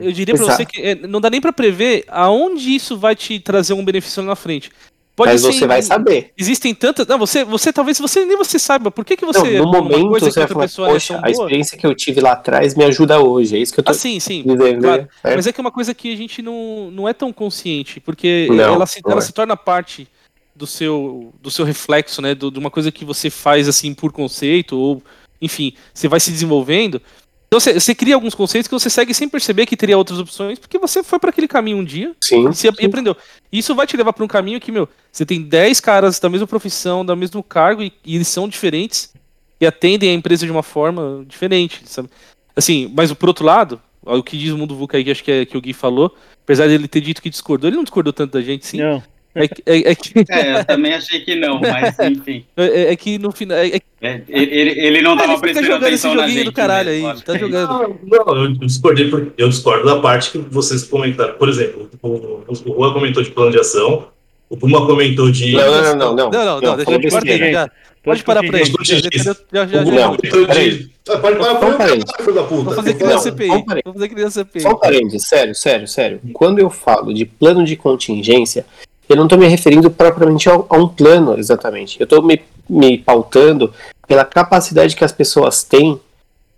Eu diria para você que é, não dá nem para prever aonde isso vai te trazer um benefício lá na frente. Pode Mas ser, você vai saber. Existem tantas. Não, você, você talvez você nem você saiba. Por que, que você. Não, no momento você vai falar, poxa, é a experiência que eu tive lá atrás me ajuda hoje. É isso que eu tô ah, sim, sim. Dizendo, claro. né? Mas é que é uma coisa que a gente não, não é tão consciente, porque não, ela, se, ela é. se torna parte do seu, do seu reflexo, né? Do, de uma coisa que você faz assim por conceito, ou enfim, você vai se desenvolvendo. Então você, você, cria alguns conceitos que você segue sem perceber que teria outras opções, porque você foi para aquele caminho um dia sim, e, você, sim. aprendeu. Isso vai te levar para um caminho que, meu, você tem 10 caras da mesma profissão, do mesmo cargo, e, e, eles são diferentes e atendem a empresa de uma forma diferente, sabe? Assim, mas por outro lado, o que diz o mundo VUCA aí, que acho que, é, que o Gui falou, apesar dele ter dito que discordou, ele não discordou tanto da gente, sim. Não. É, é, é, que... é, eu também achei que não, mas enfim. [laughs] É, é, é que no final. É, é ele, ele não estava prestando jogando atenção esse joguinho do caralho aí. Tá jogando. Não, não, eu discordei porque eu discordo da parte que vocês comentaram. Por exemplo, o, o Juan comentou de plano de ação, o Puma comentou de. Não, não, não, não. Não, não, não, deixa eu te cortar. Pode parar pra ele. Já, já, já. Não, pode parar pra ele, filho da puta. Vou fazer. Vou CPI. Só um parênteses, sério, sério, sério. Quando eu falo de plano de contingência, eu não estou me referindo propriamente a, um plano, exatamente. Eu estou me, me pautando pela capacidade que as pessoas têm,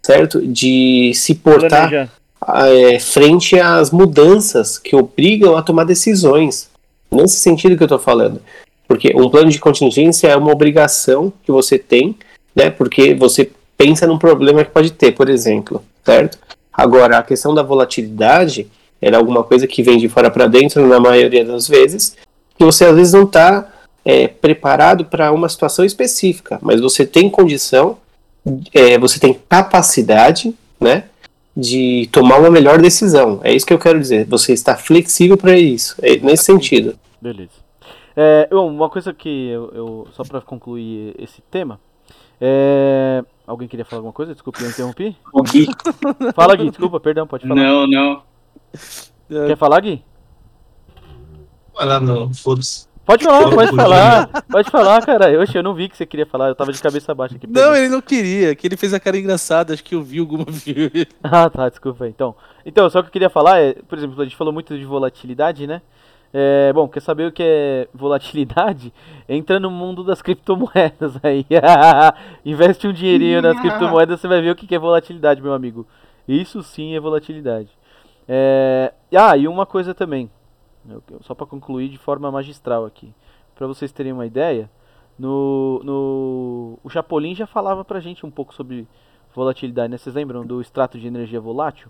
certo? De se portar é, frente às mudanças que obrigam a tomar decisões. Nesse sentido que eu estou falando. Porque um plano de contingência é uma obrigação que você tem, né? Porque você pensa num problema que pode ter, por exemplo, certo? Agora, a questão da volatilidade é alguma coisa que vem de fora para dentro na maioria das vezes, que você às vezes não está é, preparado para uma situação específica, mas você tem condição, é, você tem capacidade, né, de tomar uma melhor decisão. É isso que eu quero dizer. Você está flexível para isso, é nesse sentido. Beleza. É, uma coisa que eu, eu só para concluir esse tema, é, alguém queria falar alguma coisa? Desculpa, eu interrompi. O Gui. [laughs] Fala, Gui. Desculpa, perdão, pode falar. Não, não. Quer falar, Gui? Vai lá, não, foda-se. Pode falar, Fala, pode falar. Pode falar, cara. Oxe, eu não vi que você queria falar. Eu tava de cabeça baixa aqui. Não, ele não queria, que ele fez a cara engraçada, acho que eu vi alguma [laughs] vez. Ah, tá, desculpa aí. Então, então, só que eu queria falar é, por exemplo, a gente falou muito de volatilidade, né? É, bom, quer saber o que é volatilidade? Entra no mundo das criptomoedas aí. [laughs] Investe um dinheirinho nas criptomoedas, você vai ver o que é volatilidade, meu amigo. Isso sim é volatilidade. É, ah, e uma coisa também, eu- eu- só para concluir de forma magistral aqui, para vocês terem uma ideia, no, no o Chapolin já falava pra gente um pouco sobre volatilidade, né? Vocês lembram do extrato de energia volátil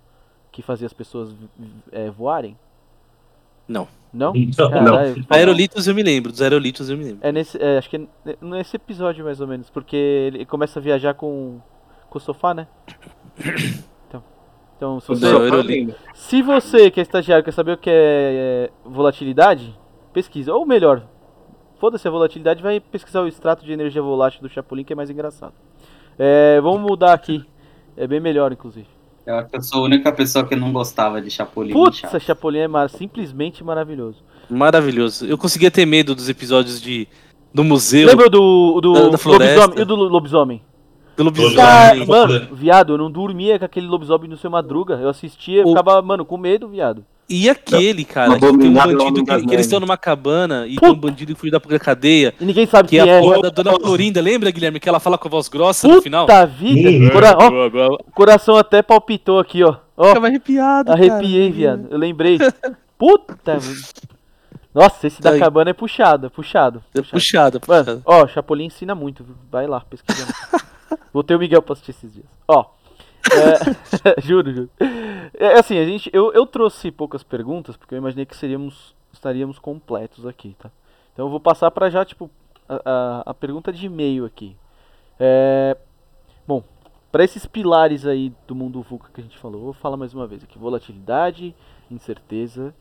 que fazia as pessoas eh, voarem? Não. Não? Não, Caralho, Aerolitos eu me lembro, dos aerolitos eu me lembro. É nesse, é, acho que é ne- nesse episódio mais ou menos, porque ele começa a viajar com, com o sofá, né? [coughs] Então, se você, Não, eu li. se você que é estagiário quer saber o que é, é, volatilidade, pesquisa. Ou melhor, foda-se a volatilidade, vai pesquisar o extrato de energia volátil do Chapolin, que é mais engraçado. É, vamos mudar aqui. É bem melhor, inclusive. Eu acho que eu sou a única pessoa que não gostava de Chapolin. Putz. Chapolin é mar- simplesmente maravilhoso. Maravilhoso. Eu conseguia ter medo dos episódios de do museu, Lembra do, do Da- da floresta. lobisomem? E o do lobisomem? Do lobisomem. Lobisomem. mano, viado, eu não dormia com aquele lobisomem no seu madruga. Eu assistia, eu ficava, mano, com medo, viado. E aquele, cara, que tem um bandido que, que eles estão numa cabana e Puta. tem um bandido que foi dar pra cadeia, E ninguém sabe que quem é a é. porra da Dona Florinda, lembra, Guilherme? Que ela fala com a voz grossa no final? Puta vida! Cora- ó, coração até palpitou aqui, ó. Ó, Ficava arrepiado, arrepiei, cara. viado. Eu lembrei. [laughs] Puta! Nossa, esse da Aí. cabana é puxado, é puxado. É puxado. puxado, Mano, puxado. ó, Chapolin ensina muito, vai lá, pesquisando. [laughs] Vou ter o Miguel pra assistir esses dias. Ó, é, [laughs] juro, juro. É assim, a gente, eu, eu trouxe poucas perguntas, porque eu imaginei que seríamos, estaríamos completos aqui, tá? Então eu vou passar pra já, tipo, a, a, a pergunta de e-mail aqui. É, bom, para esses pilares aí do mundo VUCA que a gente falou, vou falar mais uma vez aqui. Volatilidade, incerteza,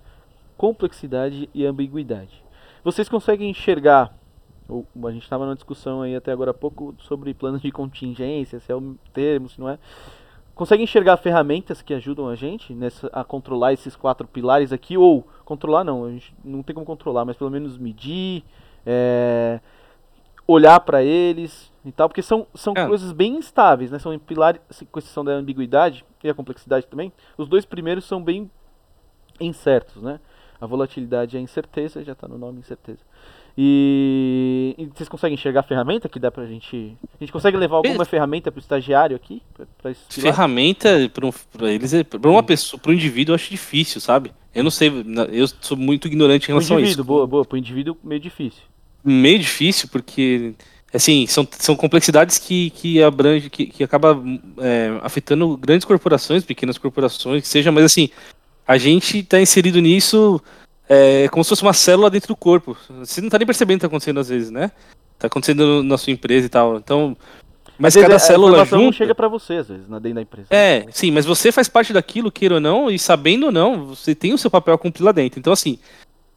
complexidade e ambiguidade. Vocês conseguem enxergar a gente estava numa discussão aí até agora há pouco sobre planos de contingência, se é o termo, se não é. Consegue enxergar ferramentas que ajudam a gente nessa, a controlar esses quatro pilares aqui? Ou controlar não, a gente não tem como controlar, mas pelo menos medir, é, olhar para eles e tal, porque são, são Cara. coisas bem instáveis, né? São pilares, com exceção da ambiguidade e a complexidade também. Os dois primeiros são bem incertos, né? A volatilidade é a incerteza, já está no nome incerteza. E, e vocês conseguem enxergar a ferramenta que dá pra gente. A gente consegue levar alguma ferramenta pro estagiário aqui? Pra, pra? Ferramenta para um, pra eles, é- pra uma pessoa, para um indivíduo eu acho difícil, sabe? Eu não sei, eu sou muito ignorante em Pro relação a indivíduo, isso. boa, boa. Pro indivíduo, meio difícil. meio difícil porque assim são, são complexidades que que abrange que, que acaba é, afetando grandes corporações pequenas corporações que seja mas assim a gente está inserido nisso é, como se fosse uma célula dentro do corpo você não está nem percebendo o que tá acontecendo às vezes né tá acontecendo na sua empresa e tal então mas Às cada a célula não chega pra você, às vezes, dentro da empresa. é, sim, mas você faz parte daquilo, queira ou não, e sabendo ou não, você tem o seu papel a cumprir lá dentro. Então, assim,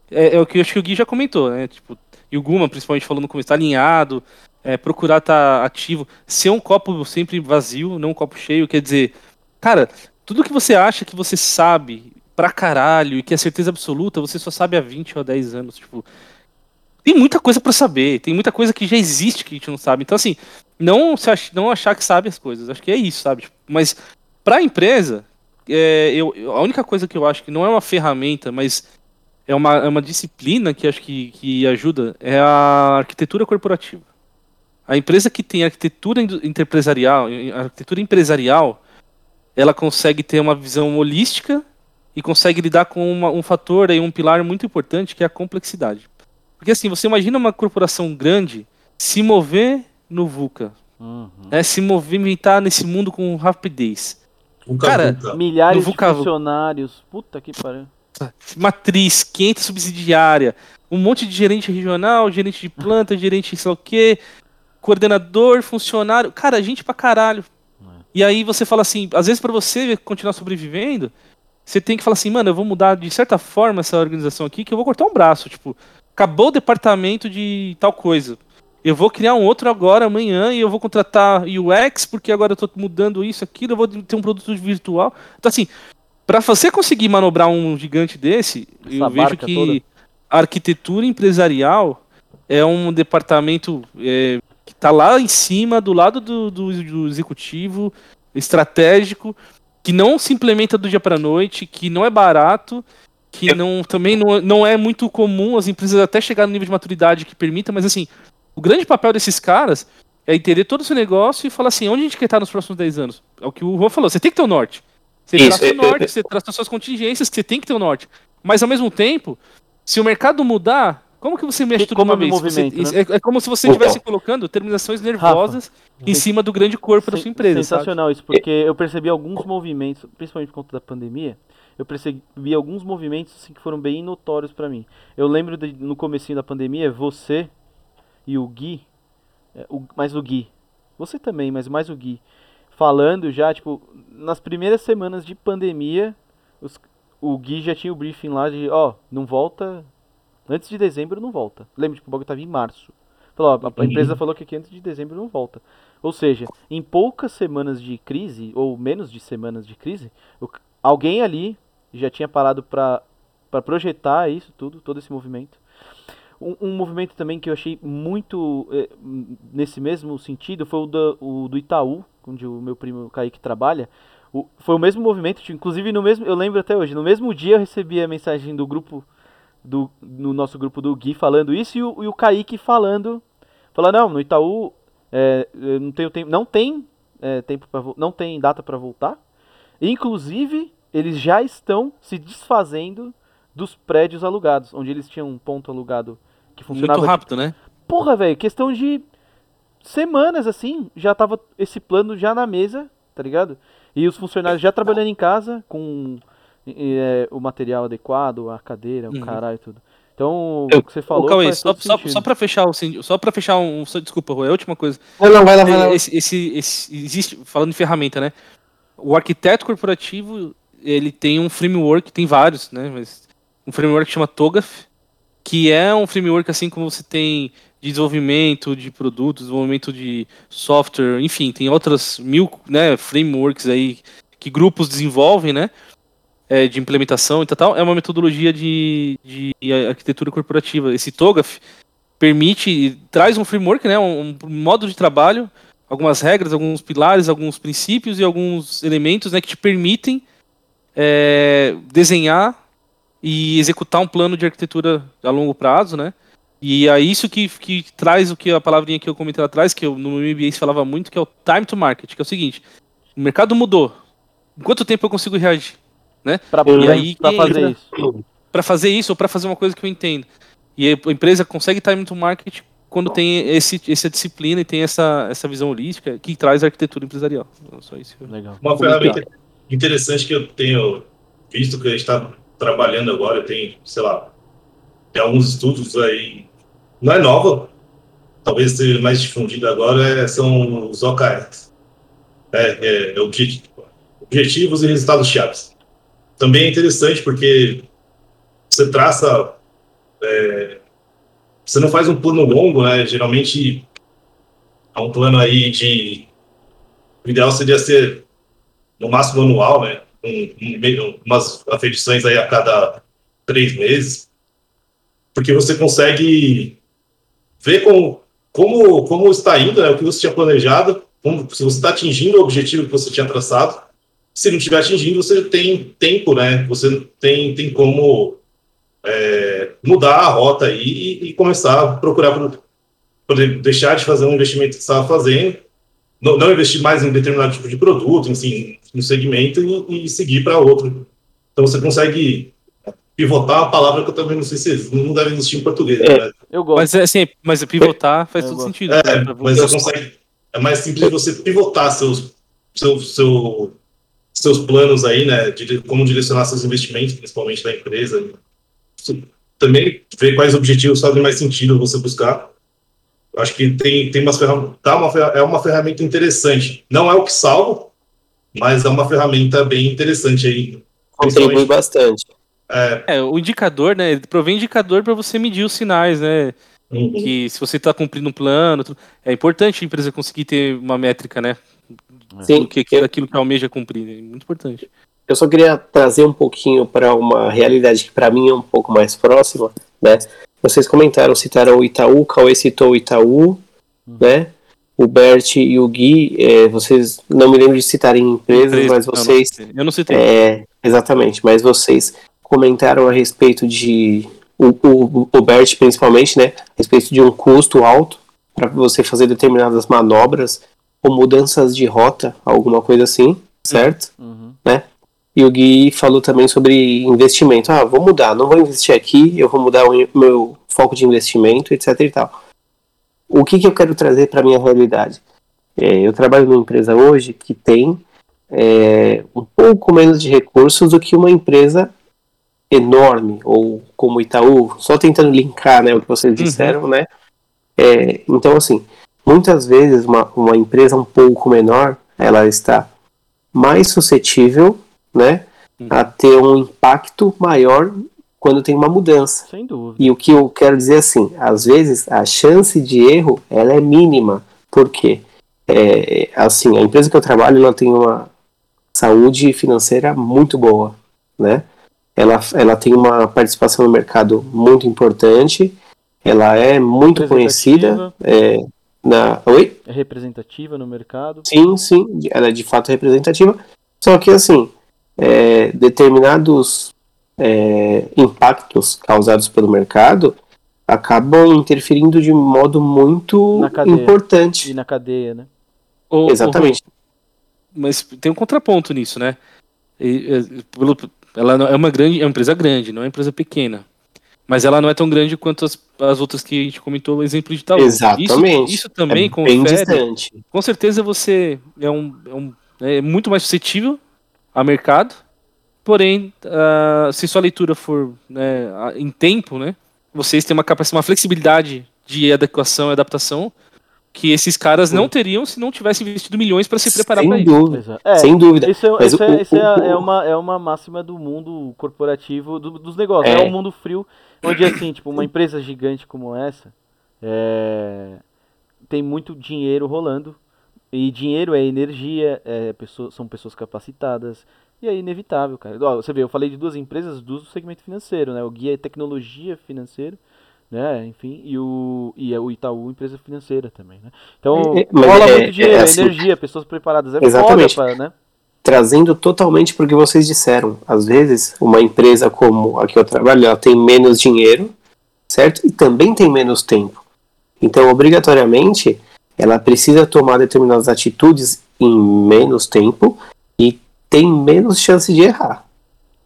é, é o que eu acho que o Gui já comentou, né? Tipo, e o Guma, principalmente, falou no começo, tá alinhado, é, procurar estar ativo, ser um copo sempre vazio, não um copo cheio, quer dizer, cara, tudo que você acha que você sabe pra caralho e que é certeza absoluta, você só sabe há 20 ou 10 anos, tipo. Tem muita coisa pra saber, tem muita coisa que já existe que a gente não sabe. Então, assim, não, se ach- não achar que sabe as coisas. Acho que é isso, sabe? Tipo, mas para a empresa, é, eu, a única coisa que eu acho que não é uma ferramenta, mas é uma, é uma disciplina que acho que, que ajuda é a arquitetura corporativa. A empresa que tem arquitetura empresarial, arquitetura empresarial, ela consegue ter uma visão holística e consegue lidar com uma- um fator aí, um pilar muito importante que é a complexidade. Porque assim, você imagina uma corporação grande se mover no VUCA, Uhum. né? Se movimentar nesse mundo com rapidez. Cara. Milhares de Vuca- funcionários. Puta que pariu. Matriz, 500 subsidiária, um monte de gerente regional, gerente de planta, gerente sei lá o quê, coordenador, funcionário. Cara, gente pra caralho. E aí você fala assim, às vezes pra você continuar sobrevivendo, você tem que falar assim, mano, eu vou mudar de certa forma essa organização aqui, que eu vou cortar um braço, tipo, acabou o departamento de tal coisa. Eu vou criar um outro agora, amanhã, e eu vou contratar UX, porque agora eu tô mudando isso, aquilo, eu vou ter um produto virtual. Então, assim, pra você conseguir manobrar um gigante desse, Essa eu vejo que toda. a arquitetura empresarial é um departamento é, que está lá em cima, do lado do, do, do executivo, estratégico, que não se implementa do dia para noite, que não é barato, que não, também não, não é muito comum as empresas até chegar no nível de maturidade que permita, mas assim, o grande papel desses caras é entender todo o seu negócio e falar assim, onde a gente quer estar nos próximos 10 anos? É o que o Juan falou, você tem que ter o norte. Você Isso, traça é- o norte, é- você traça as suas contingências, você tem que ter o norte. Mas ao mesmo tempo, se o mercado mudar, como que você mexe Que- tudo como uma vez? Você- né? é, é como se você Então. estivesse colocando terminações nervosas em cima do grande corpo da sua empresa. sabe? Sensacional isso, porque eu percebi alguns movimentos, principalmente por conta da pandemia, eu percebi alguns movimentos assim, que foram bem notórios pra mim. Eu lembro de- no comecinho da pandemia, você e o Gui, é, o, mais o Gui, você também, mas mais o Gui, falando já, tipo, nas primeiras semanas de pandemia, os- o Gui já tinha o briefing lá de, ó, não volta, antes de dezembro não volta. Lembra, tipo, o bagulho tava em março. Falou, a, a empresa falou que aqui antes de dezembro não volta. Ou seja, em poucas semanas de crise, ou menos de semanas de crise, alguém ali já tinha parado para projetar isso tudo, todo esse movimento. Um, um movimento também que eu achei muito eh, m- nesse mesmo sentido foi o do, o do Itaú, onde o meu primo Kaique trabalha. O- foi o mesmo movimento, inclusive no mesmo, eu lembro até hoje, no mesmo dia eu recebi a mensagem do grupo, do, no nosso grupo do Gui falando isso e o, e o Kaique falando, falando, não, no Itaú é, não tenho tempo, não tem é, tempo para não tem data para voltar. Inclusive, eles já estão se desfazendo dos prédios alugados, onde eles tinham um ponto alugado que funcionava Muito rápido, né? Porra, velho, questão de semanas assim, já tava esse plano já na mesa, tá ligado? E os funcionários já trabalhando em casa com é, o material adequado, a cadeira, o Uhum. caralho e tudo. Então, Eu- o que você falou Cauê, só, só, só pra fechar o só para fechar um, só- desculpa, Rui, a última coisa. Não, não, vai lá, vai lá. Esse, esse, esse- existe, falando em ferramenta, né? O arquiteto corporativo, ele tem um framework, tem vários, né? Mas um framework que chama TOGAF, que é um framework assim como você tem de desenvolvimento de produtos, desenvolvimento de software, enfim, tem outras mil né, frameworks aí que grupos desenvolvem, né? É, de implementação e tal, é uma metodologia de, de arquitetura corporativa. Esse TOGAF permite, traz um framework, né, um, um modo de trabalho, algumas regras, alguns pilares, alguns princípios e alguns elementos né, que te permitem é, desenhar e executar um plano de arquitetura a longo prazo, né? E é isso que, que traz o que a palavrinha que eu comentei atrás, que eu, no MBA se falava muito, que é o time to market, que é o seguinte, o mercado mudou. Em quanto tempo eu consigo reagir? Pra, E aí pra que fazer entra- isso. Para fazer isso ou para fazer uma coisa que eu entendo. E a empresa consegue time to market quando tem esse, essa disciplina e tem essa, essa visão holística que traz a arquitetura empresarial. Só isso. Legal. Uma ferramenta interessante que eu tenho visto que a gente está trabalhando agora, tem, sei lá, tem alguns estudos aí, não é nova, talvez seja mais difundida agora, é- são os OKRs. É, é, é obje- objetivos e resultados chaves. Também é interessante porque você traça, é, você não faz um plano longo, né? Geralmente é um plano aí de, o ideal seria ser no máximo anual, né? Um, um, umas aferições aí a cada três meses, porque você consegue ver como, como, como está indo, né? O que você tinha planejado, como, se você está atingindo o objetivo que você tinha traçado. Se não estiver atingindo, você tem tempo, né? Você tem, tem como é, mudar a rota aí e, e começar a procurar por, poder deixar de fazer um investimento que você estava fazendo não, não investir mais em determinado tipo de produto, enfim, no segmento e, e seguir para outro. Então você consegue pivotar é uma palavra que eu também não sei se não deve existir em português. É. Né? Eu gosto. Mas assim, mas pivotar faz Eu todo gosto. sentido. É, Pra- mas você consegue. É mais simples você pivotar seus, seu, seu, seus planos aí, né? De como direcionar seus investimentos, principalmente da empresa. Também ver quais objetivos fazem mais sentido você buscar. Eu Acho que tem, tem umas ferramentas. Tá uma, é uma ferramenta interessante. Não é o que salva, mas é uma ferramenta bem interessante aí. Contribui bastante. É, É, o indicador, né? Ele provém indicador para você medir os sinais, né? uhum. Que se você está cumprindo um plano, tudo- é importante a empresa conseguir ter uma métrica, né? Sim, Do que, que daquilo que almeja cumprir, né? Muito importante. Eu só queria trazer um pouquinho para uma realidade que para mim é um pouco mais próxima, né? Vocês comentaram, citaram o Itaú, o Cauê citou o Itaú, né? O Bert e o Gui, é, vocês não me lembro de citarem empresas, Empresa- mas não, não vocês sei. eu não citei. É, exatamente, mas vocês comentaram a respeito de. O, o, o Bert, principalmente, né? A respeito de um custo alto para você fazer determinadas manobras ou mudanças de rota, alguma coisa assim, certo? Uhum. E o Gui falou também sobre investimento. Ah, vou mudar, não vou investir aqui, eu vou mudar o meu foco de investimento, etc e tal. O que, que eu quero trazer para minha realidade? É, eu trabalho numa empresa hoje que tem é, um pouco menos de recursos do que uma empresa enorme, ou como Itaú, só tentando linkar né, o que vocês Uhum. disseram, né? É, então, assim, muitas vezes uma, uma empresa um pouco menor, ela está mais suscetível, né, Uhum. a ter um impacto maior quando tem uma mudança. Sem dúvida. E o que eu quero dizer assim, às vezes a chance de erro ela é mínima, porque é, assim a empresa que eu trabalho ela tem uma saúde financeira muito boa, né? Ela, ela tem uma participação no mercado muito importante, ela é muito conhecida é, na, oi? É representativa no mercado. Sim, sim, ela é de fato representativa. Só que, assim, é, determinados é, impactos causados pelo mercado acabam interferindo de modo muito importante. E na cadeia, né? Ô, Exatamente. mas tem um contraponto nisso, né? E, é, pelo- ela é uma grande, é uma empresa grande, não é uma empresa pequena. Mas ela não é tão grande quanto as, as outras que a gente comentou, o exemplo de Itaú. Exatamente. Isso, isso também é bem confere. distante. Com certeza você é, um, é, um- é muito mais suscetível a mercado. Porém, ah, se sua leitura for né, em tempo, né, vocês têm uma capacidade, uma flexibilidade de adequação e adaptação que esses caras não teriam se não tivessem investido milhões para se preparar para Sem isso. É, Sem dúvida. Isso, é, isso, o- é, isso é, o- é uma, é uma máxima do mundo corporativo, do- dos negócios. É. É. um mundo frio, onde assim, tipo, uma empresa gigante como essa é, tem muito dinheiro rolando. E dinheiro é energia, é pessoa- são pessoas capacitadas. E é inevitável, cara. Ó, você vê, eu falei de duas empresas do segmento financeiro, né? O Guia é tecnologia financeira, né? Enfim, e o, e o Itaú, empresa financeira também, né? Então, É, é, rola é- muito dinheiro, é é assim. energia, pessoas preparadas. É Exatamente. foda, pra, né? Trazendo totalmente porque vocês disseram. Às vezes, uma empresa como a que eu trabalho, ela tem menos dinheiro, certo? E também tem menos tempo. Então, obrigatoriamente, ela precisa tomar determinadas atitudes em menos tempo e tem menos chance de errar.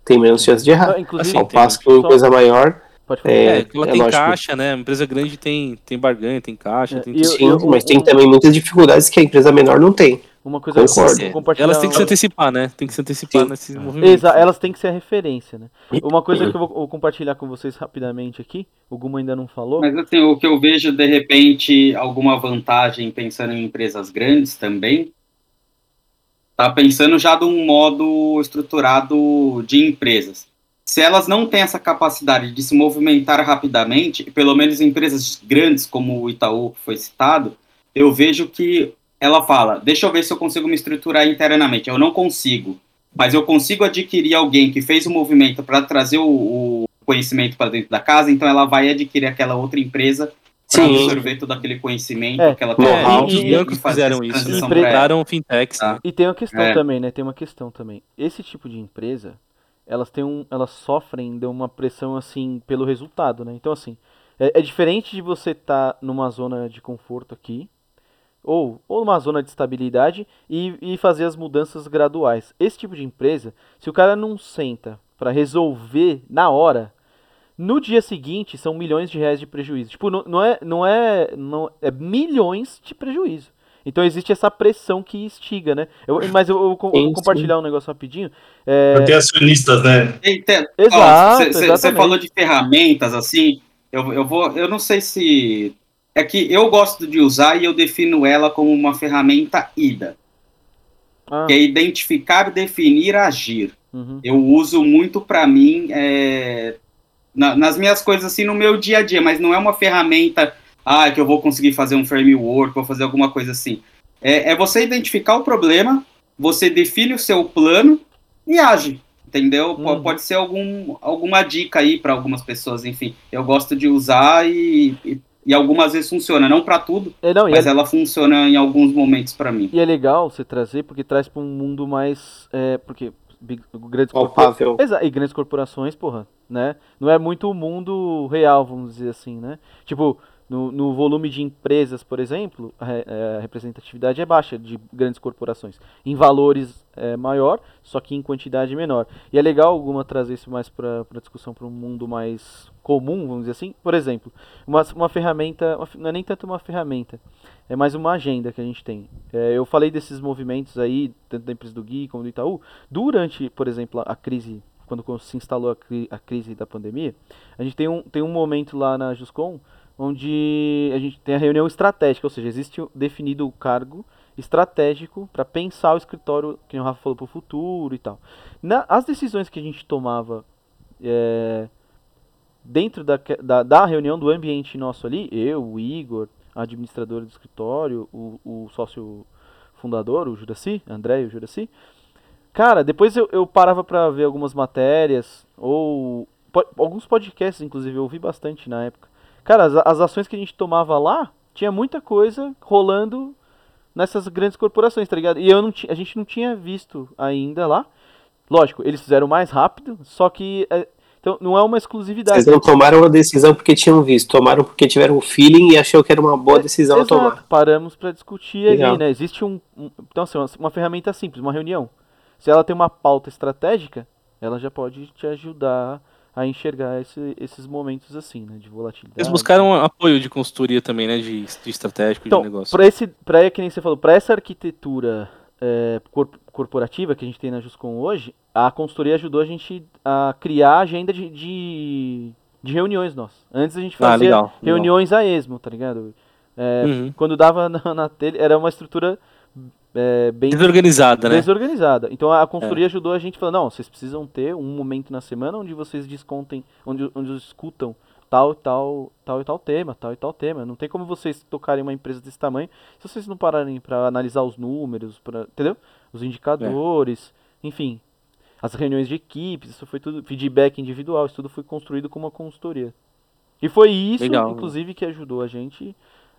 Tem menos chance de errar. Ah, Inclusive, Assim, Ao tem- passo que uma só- empresa maior, Pode falar. é, É, ela é tem lógico. caixa, né? Uma empresa grande tem, tem barganha, tem caixa, É, tem tudo. eu- sim, eu- mas tem um- também muitas dificuldades que a empresa menor não tem. Uma coisa que eu Concordo. vou compartilhar. Elas têm que se uma- antecipar, né? Tem que se antecipar Sim. nesses movimentos. Exa elas têm que ser a referência, né? Uma coisa que eu vou, vou compartilhar com vocês rapidamente aqui, o Guma ainda não falou. Mas assim, o que eu vejo, de repente, alguma vantagem pensando em empresas grandes também, tá pensando já de um modo estruturado de empresas. Se elas não têm essa capacidade de se movimentar rapidamente, pelo menos empresas grandes como o Itaú, que foi citado, eu vejo que ela fala, deixa eu ver se eu consigo me estruturar internamente. Eu não consigo, mas eu consigo adquirir alguém que fez o movimento para trazer o, o conhecimento para dentro da casa, então ela vai adquirir aquela outra empresa para absorver todo aquele conhecimento, É. aquela É, É, Know-how. e e- bancos fazer fizeram isso, compraram fintechs, Tá. né? E tem uma questão É. também, né? Tem uma questão também. Esse tipo de empresa, elas têm um, elas sofrem de uma pressão assim pelo resultado, né? Então assim, é, é diferente de você estar numa zona de conforto aqui ou ou numa zona de estabilidade e, e fazer as mudanças graduais. Esse tipo de empresa, se o cara não senta para resolver na hora, no dia seguinte são milhões de reais de prejuízo. Tipo, não, não é, não é, não é milhões de prejuízo. Então existe essa pressão que instiga, né? Eu, mas eu, eu, eu vou compartilhar um negócio rapidinho. É... Ter acionistas, né? Exato. Você falou de ferramentas, assim. Eu, eu vou. Eu não sei se. É que eu gosto de usar e eu defino ela como uma ferramenta IDA. Ah. Que é identificar, definir, agir. Uhum. Eu uso muito para mim é, na, nas minhas coisas assim no meu dia a dia, mas não é uma ferramenta ah, que eu vou conseguir fazer um framework, vou fazer alguma coisa assim. É, é você identificar o problema, você define o seu plano e age, entendeu? Uhum. Pode ser algum, alguma dica aí para algumas pessoas, enfim. Eu gosto de usar e, e, e algumas vezes funciona, não para tudo, é, não, mas é... ela funciona em alguns momentos para mim. E é legal você trazer porque traz para um mundo mais, é, porque grandes corporações, e grandes corporações, porra, né? Não é muito o mundo real, vamos dizer assim, né? Tipo, no, no, volume de empresas, por exemplo, a, a, representatividade é baixa de grandes corporações. Em valores é maior, só que em quantidade menor. E é legal alguma trazer isso mais para discussão para um mundo mais comum, vamos dizer assim. Por exemplo, uma, uma ferramenta, uma, não é nem tanto uma ferramenta, é mais uma agenda que a gente tem. É, eu falei desses movimentos aí, tanto da empresa do Gui como do Itaú, durante, por exemplo, a crise quando se instalou a, cri a, crise da pandemia, a gente tem um, tem um momento lá na Juscom onde a gente tem a reunião estratégica, ou seja, existe definido o cargo estratégico para pensar o escritório, que o Rafa falou, para o futuro e tal. Na, as decisões que a gente tomava é, dentro da, da, da, reunião do ambiente nosso ali, eu, o Igor, a administradora do escritório, o, o sócio fundador, o Juraci, André e o Juraci, cara, depois eu, eu parava para ver algumas matérias, ou po, alguns podcasts, inclusive, eu ouvi bastante na época, Cara, as, as ações que a gente tomava lá, tinha muita coisa rolando nessas grandes corporações, tá ligado? E eu não a gente não tinha visto ainda lá. Lógico, eles fizeram mais rápido, só que é, então não é uma exclusividade. Vocês não tomaram a decisão porque tinham visto, tomaram porque tiveram um feeling e achou que era uma boa é, decisão é, a tomar. Paramos para discutir Legal. ali, né? Existe um, um então assim, uma, uma ferramenta simples, uma reunião. Se ela tem uma pauta estratégica, ela já pode te ajudar a enxergar esse, esses momentos assim, né, de volatilidade. Eles buscaram apoio de consultoria também, né, de, de estratégico então, de negócio. Para esse, para que nem você falou, para essa arquitetura é, corporativa que a gente tem na Juscom hoje, a consultoria ajudou a gente a criar a agenda de, de, de reuniões nossas. Antes a gente ah, fazia ah, legal, reuniões legal. a esmo, tá ligado? É, uhum. Quando dava na, na tele, era uma estrutura é, bem desorganizada, né? Desorganizada. Então a consultoria é. ajudou a gente falando, não, vocês precisam ter um momento na semana onde vocês descontem, onde, onde escutam tal e tal, tal e tal tema, tal e tal tema. Não tem como vocês tocarem uma empresa desse tamanho se vocês não pararem para analisar os números, para, entendeu? Os indicadores, é. enfim, as reuniões de equipes, isso foi tudo feedback individual, isso tudo foi construído como uma consultoria. E foi isso, Legal. inclusive, que ajudou a gente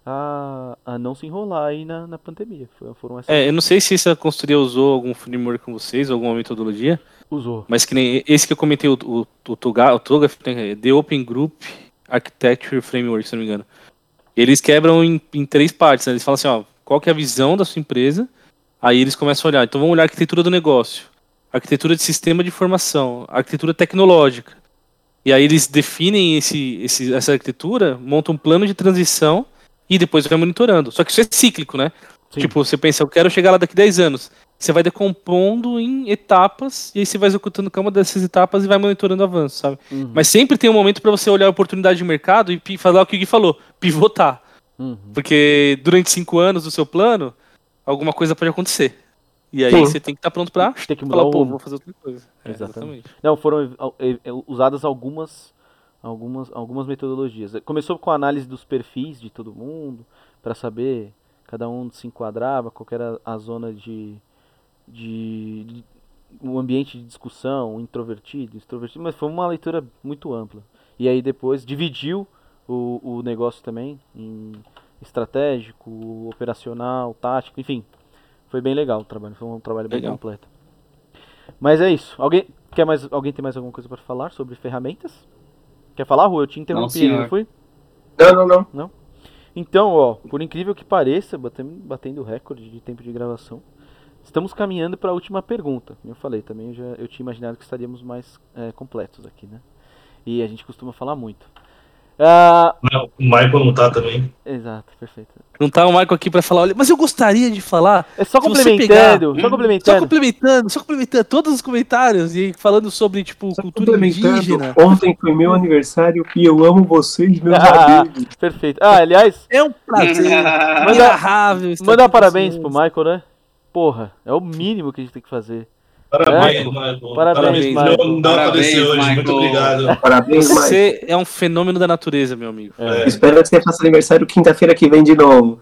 a, a não se enrolar aí na, na pandemia. Foram essas... É, eu não sei se essa consultoria usou algum framework com vocês, alguma metodologia. Usou. Mas que nem esse que eu comentei, o, o, o, o Tugaf, né, The Open Group Architecture Framework, se não me engano. Eles quebram em, em três partes. Né? Eles falam assim, ó, qual que é a visão da sua empresa? Aí eles começam a olhar. Então vamos olhar a arquitetura do negócio, arquitetura de sistema de informação, arquitetura tecnológica. E aí eles definem esse, esse, essa arquitetura, montam um plano de transição e depois vai monitorando. Só que isso é cíclico, né? Sim. Tipo, você pensa, eu quero chegar lá daqui 10 anos. Você vai decompondo em etapas e aí você vai executando cada uma dessas etapas e vai monitorando o avanço, sabe? Uhum. Mas sempre tem um momento para você olhar a oportunidade de mercado e falar o que o Gui falou, pivotar. Uhum. Porque durante cinco anos do seu plano, alguma coisa pode acontecer. E aí Sim. você tem que estar tá pronto para tem que mudar falar, o... pô, vou fazer outra coisa. É, exatamente. Não, foram usadas algumas algumas, algumas metodologias. Começou com a análise dos perfis de todo mundo, para saber cada um se enquadrava, qual era a zona de, de, de o ambiente de discussão, introvertido, extrovertido, mas foi uma leitura muito ampla. E aí depois dividiu o, o negócio também em estratégico, operacional, tático, enfim. Foi bem legal o trabalho, foi um trabalho bem completo. Mas é isso. Alguém quer mais alguém tem mais alguma coisa para falar sobre ferramentas? Quer falar, Rua? Eu te interrompi, não, não foi? Não, não, não. Não? Então, ó, por incrível que pareça, batendo, batendo recorde de tempo de gravação, Estamos caminhando para a última pergunta. Como eu falei, também eu, já, eu tinha imaginado que estaríamos mais é, completos aqui, né? E a gente costuma falar muito. Ah, O Michael não tá também. exato, perfeito. Não tá o Michael aqui pra falar, olha, mas eu gostaria de falar. É só complementando, só Só complementando. complementando, só complementando todos os comentários e falando sobre, tipo, Só cultura indígena. Ontem foi meu aniversário e eu amo vocês, meus [laughs] Ah, amigos. perfeito. Ah, aliás, É um prazer [laughs] Manda- com parabéns vocês. pro Michael, né? Porra, é o mínimo que a gente tem que fazer. Parabéns, É. Michael. Parabéns, Não, não Parabéns, apareceu hoje, muito Michael. obrigado. Parabéns. Você é um fenômeno da natureza, meu amigo. É. Espero que você faça aniversário quinta-feira que vem de novo.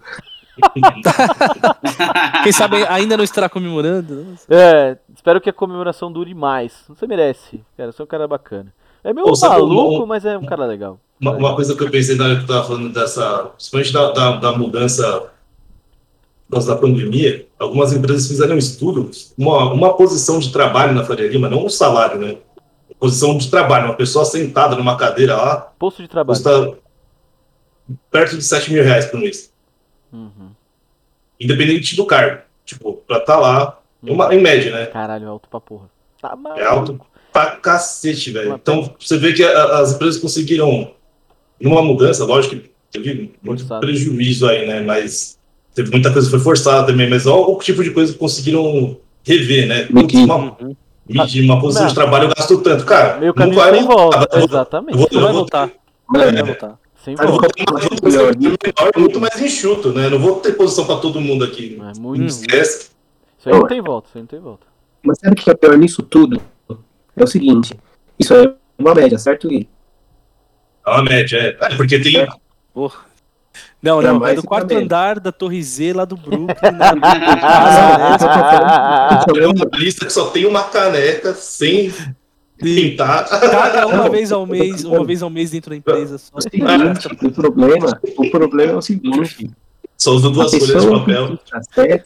[laughs] Quem sabe ainda não estará comemorando. É, espero que a comemoração dure mais. Você merece, cara. Você é um cara bacana. É meio Pô, maluco, um- mas é um cara legal. Uma, uma coisa que eu pensei na hora que eu tava falando dessa, principalmente da, da, da mudança da pandemia, algumas empresas fizeram um estudo, uma, uma posição de trabalho na Faria Lima, não um salário, né? Posição de trabalho, uma pessoa sentada numa cadeira lá, Posto de trabalho. custa perto de 7 mil reais por mês, Uhum. independente do cargo. Tipo, pra estar lá, uma, em média, né? Caralho, alto pra porra. Tá maluco. É alto pra cacete, velho. Então, você vê que a- as empresas conseguiram, numa mudança, lógico que teve muito prejuízo aí, né? Mas teve muita coisa que foi forçada também, mas olha o tipo de coisa que conseguiram rever, né? Putz, Medir. uma, medir uma posição Não. de trabalho eu gasto tanto, cara. Meio não caminho vai sem voltar, volta. eu vou- Exatamente. eu vou- Não vai vou- voltar. Não vai voltar. Sem qual que é o Posição melhor? menor, muito mais enxuto, né? Não vou ter posição pra todo mundo aqui. É Não muito. esquece. Isso aí não tem volta, isso aí não tem volta. Mas sabe o que é pior nisso tudo? É o seguinte, isso é uma média, certo, Gui? É uma média, é. É, porque tem. Porra. Não, Pra não, é mais do quarto menos. andar da Torre Z lá do Brooklyn. [laughs] Ah, não, É uma lista que só tem uma caneca sem pintar. Cada uma vez ao mês, uma vez ao mês dentro da empresa só. É o problema, o problema é o seguinte, Só usa duas folhas de papel. 7,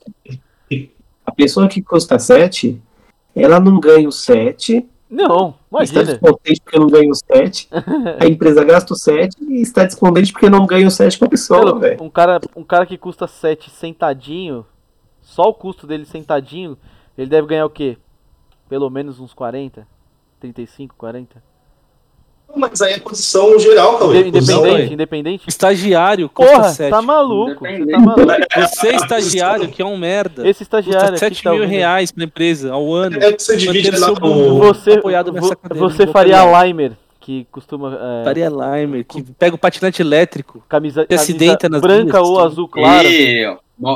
a pessoa que custa 7, ela não ganha o 7, Não, está imagina. descontente porque não ganha o 7, a empresa gasta o 7 e está descontente porque não ganha o 7 com a pessoa, velho. um, cara, um cara que custa 7 sentadinho, só o custo dele sentadinho, ele deve ganhar o quê? Pelo menos uns 40? 35, 40? Mas aí é posição geral, Cauê. Independente, independente. Estagiário custa Porra, 7. tá maluco. Você tá maluco. Você é estagiário, que é um merda. Esse estagiário Custa aqui 7 tá mil ouvindo- reais pra empresa ao ano. É que você divide lá bumbum. Você, apoiado nessa vo- cadeira, você faria a Limer, que costuma. é, Faria Limer, que pega o patinete elétrico. camisa, camisa acidenta nas branca ou azul claro. E,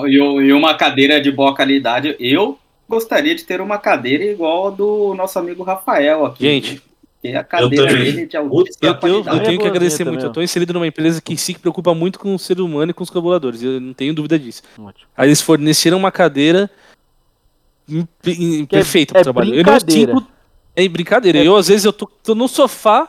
e, e uma cadeira de boa qualidade. Eu gostaria de ter uma cadeira igual a do nosso amigo Rafael aqui. Gente, Porque a cadeira também. dele é de Eu, eu, eu tenho que boazinha agradecer também, muito. Eu tô inserido numa empresa que se preocupa muito com o ser humano e com os colaboradores. Eu não tenho dúvida disso. Ótimo. Aí eles forneceram uma cadeira Que é- perfeita é pro trabalho. Eu não brincadeira. sinto- É brincadeira. É- Eu, às vezes, eu tô, tô no sofá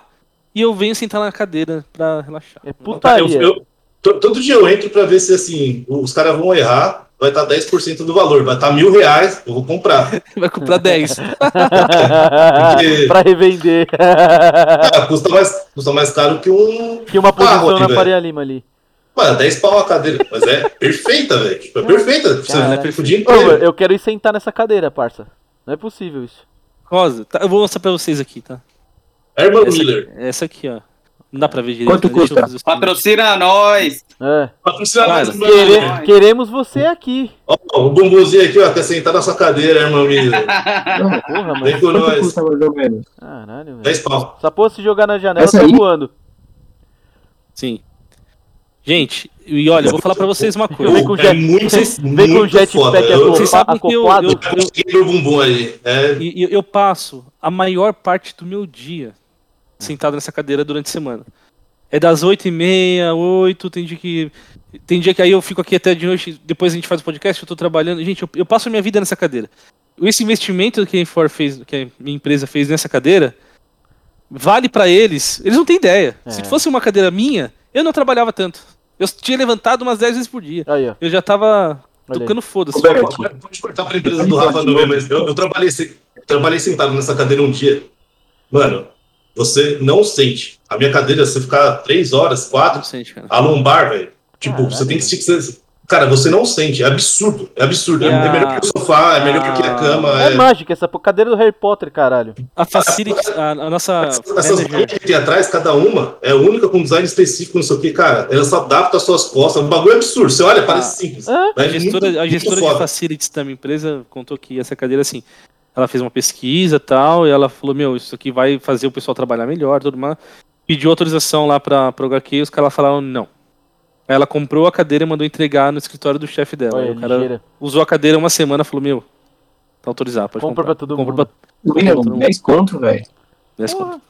e eu venho sentar na cadeira pra relaxar. É putaria. eu- to- todo dia eu entro pra ver se assim, os caras vão errar, vai estar 10% do valor, vai estar mil reais, eu vou comprar. [laughs] Vai comprar 10. Porque- pra revender. Ah, custa, mais, custa mais caro que um. que uma posição carro na. Faria Lima ali. Mano, 10 pau a cadeira. Mas é [laughs] perfeita, velho. Tipo, é perfeita. Você Cara, vai o dia Ô, inteiro. eu quero ir sentar nessa cadeira, parça. Não é possível isso. Rosa, tá, eu vou mostrar pra vocês aqui, tá? Herman Essa Miller. aqui, essa aqui, ó. Não dá pra ver direito. Quanto eu custa? Patrocina nós! É. Patrocina Cara, mais, Quere- mano. queremos você aqui. Ó, o bumbumzinho aqui, ó, quer sentar na sua cadeira. Não, Porra, Vem mano. com quanto nós. custa mais ou menos? Caralho, velho. 10 pau. Essa porra se jogar na janela, Essa tá aí? voando. Sim. Gente, e olha, eu vou falar pra vocês uma Vem coisa. com É jet- muito, vocês- vem muito com o jetpack foda. Eu, Vocês sabem que eu- eu- eu meu bumbum aí. É, E e eu, passo a maior parte do meu dia sentado nessa cadeira durante a semana. É das 8 e meia, 8, tem dia que. Tem dia que aí eu fico aqui até de noite, depois a gente faz o podcast, eu tô trabalhando. Gente, eu, eu passo a minha vida nessa cadeira. Esse investimento que a Infor fez, que a minha empresa fez nessa cadeira, vale pra eles. Eles não têm ideia. É. Se fosse uma cadeira minha, eu não trabalhava tanto. Eu tinha levantado umas 10 vezes por dia. Aí. Eu já tava Olha tocando foda-se. Pode, cortar pra empresa do Rafa não, mas eu, eu trabalhei, trabalhei sentado nessa cadeira um dia. Mano, você não sente. A minha cadeira, você ficar 3 horas, 4, Não sente, a lombar, velho. Tipo, Caralho. você tem que esticar. Cara, você não sente. É absurdo. É absurdo. É, a- melhor que o sofá, é melhor que a cama. É, É, mágica essa cadeira do Harry Potter, caralho. A Facility, a, a nossa Essas, que tem atrás, cada uma, é única com design específico, não sei o que, cara. Ela só adapta às suas costas. Um bagulho absurdo. Você olha, parece simples. É? Mas a é gestora, muito- a gestora de facilities da minha empresa contou que essa cadeira, assim, ela fez uma pesquisa e tal, e ela falou, meu, isso aqui vai fazer o pessoal trabalhar melhor, tudo mais. Pediu autorização lá pra, pro HQ e os caras falaram não. Aí ela comprou a cadeira e mandou entregar no escritório do chefe dela. Olha, o cara ligeira. usou a cadeira uma semana e falou, meu, tá autorizado, pode Compra comprar. pra todo Compra mundo. pra William, todo mundo. 10 conto, velho. dez Porra. conto.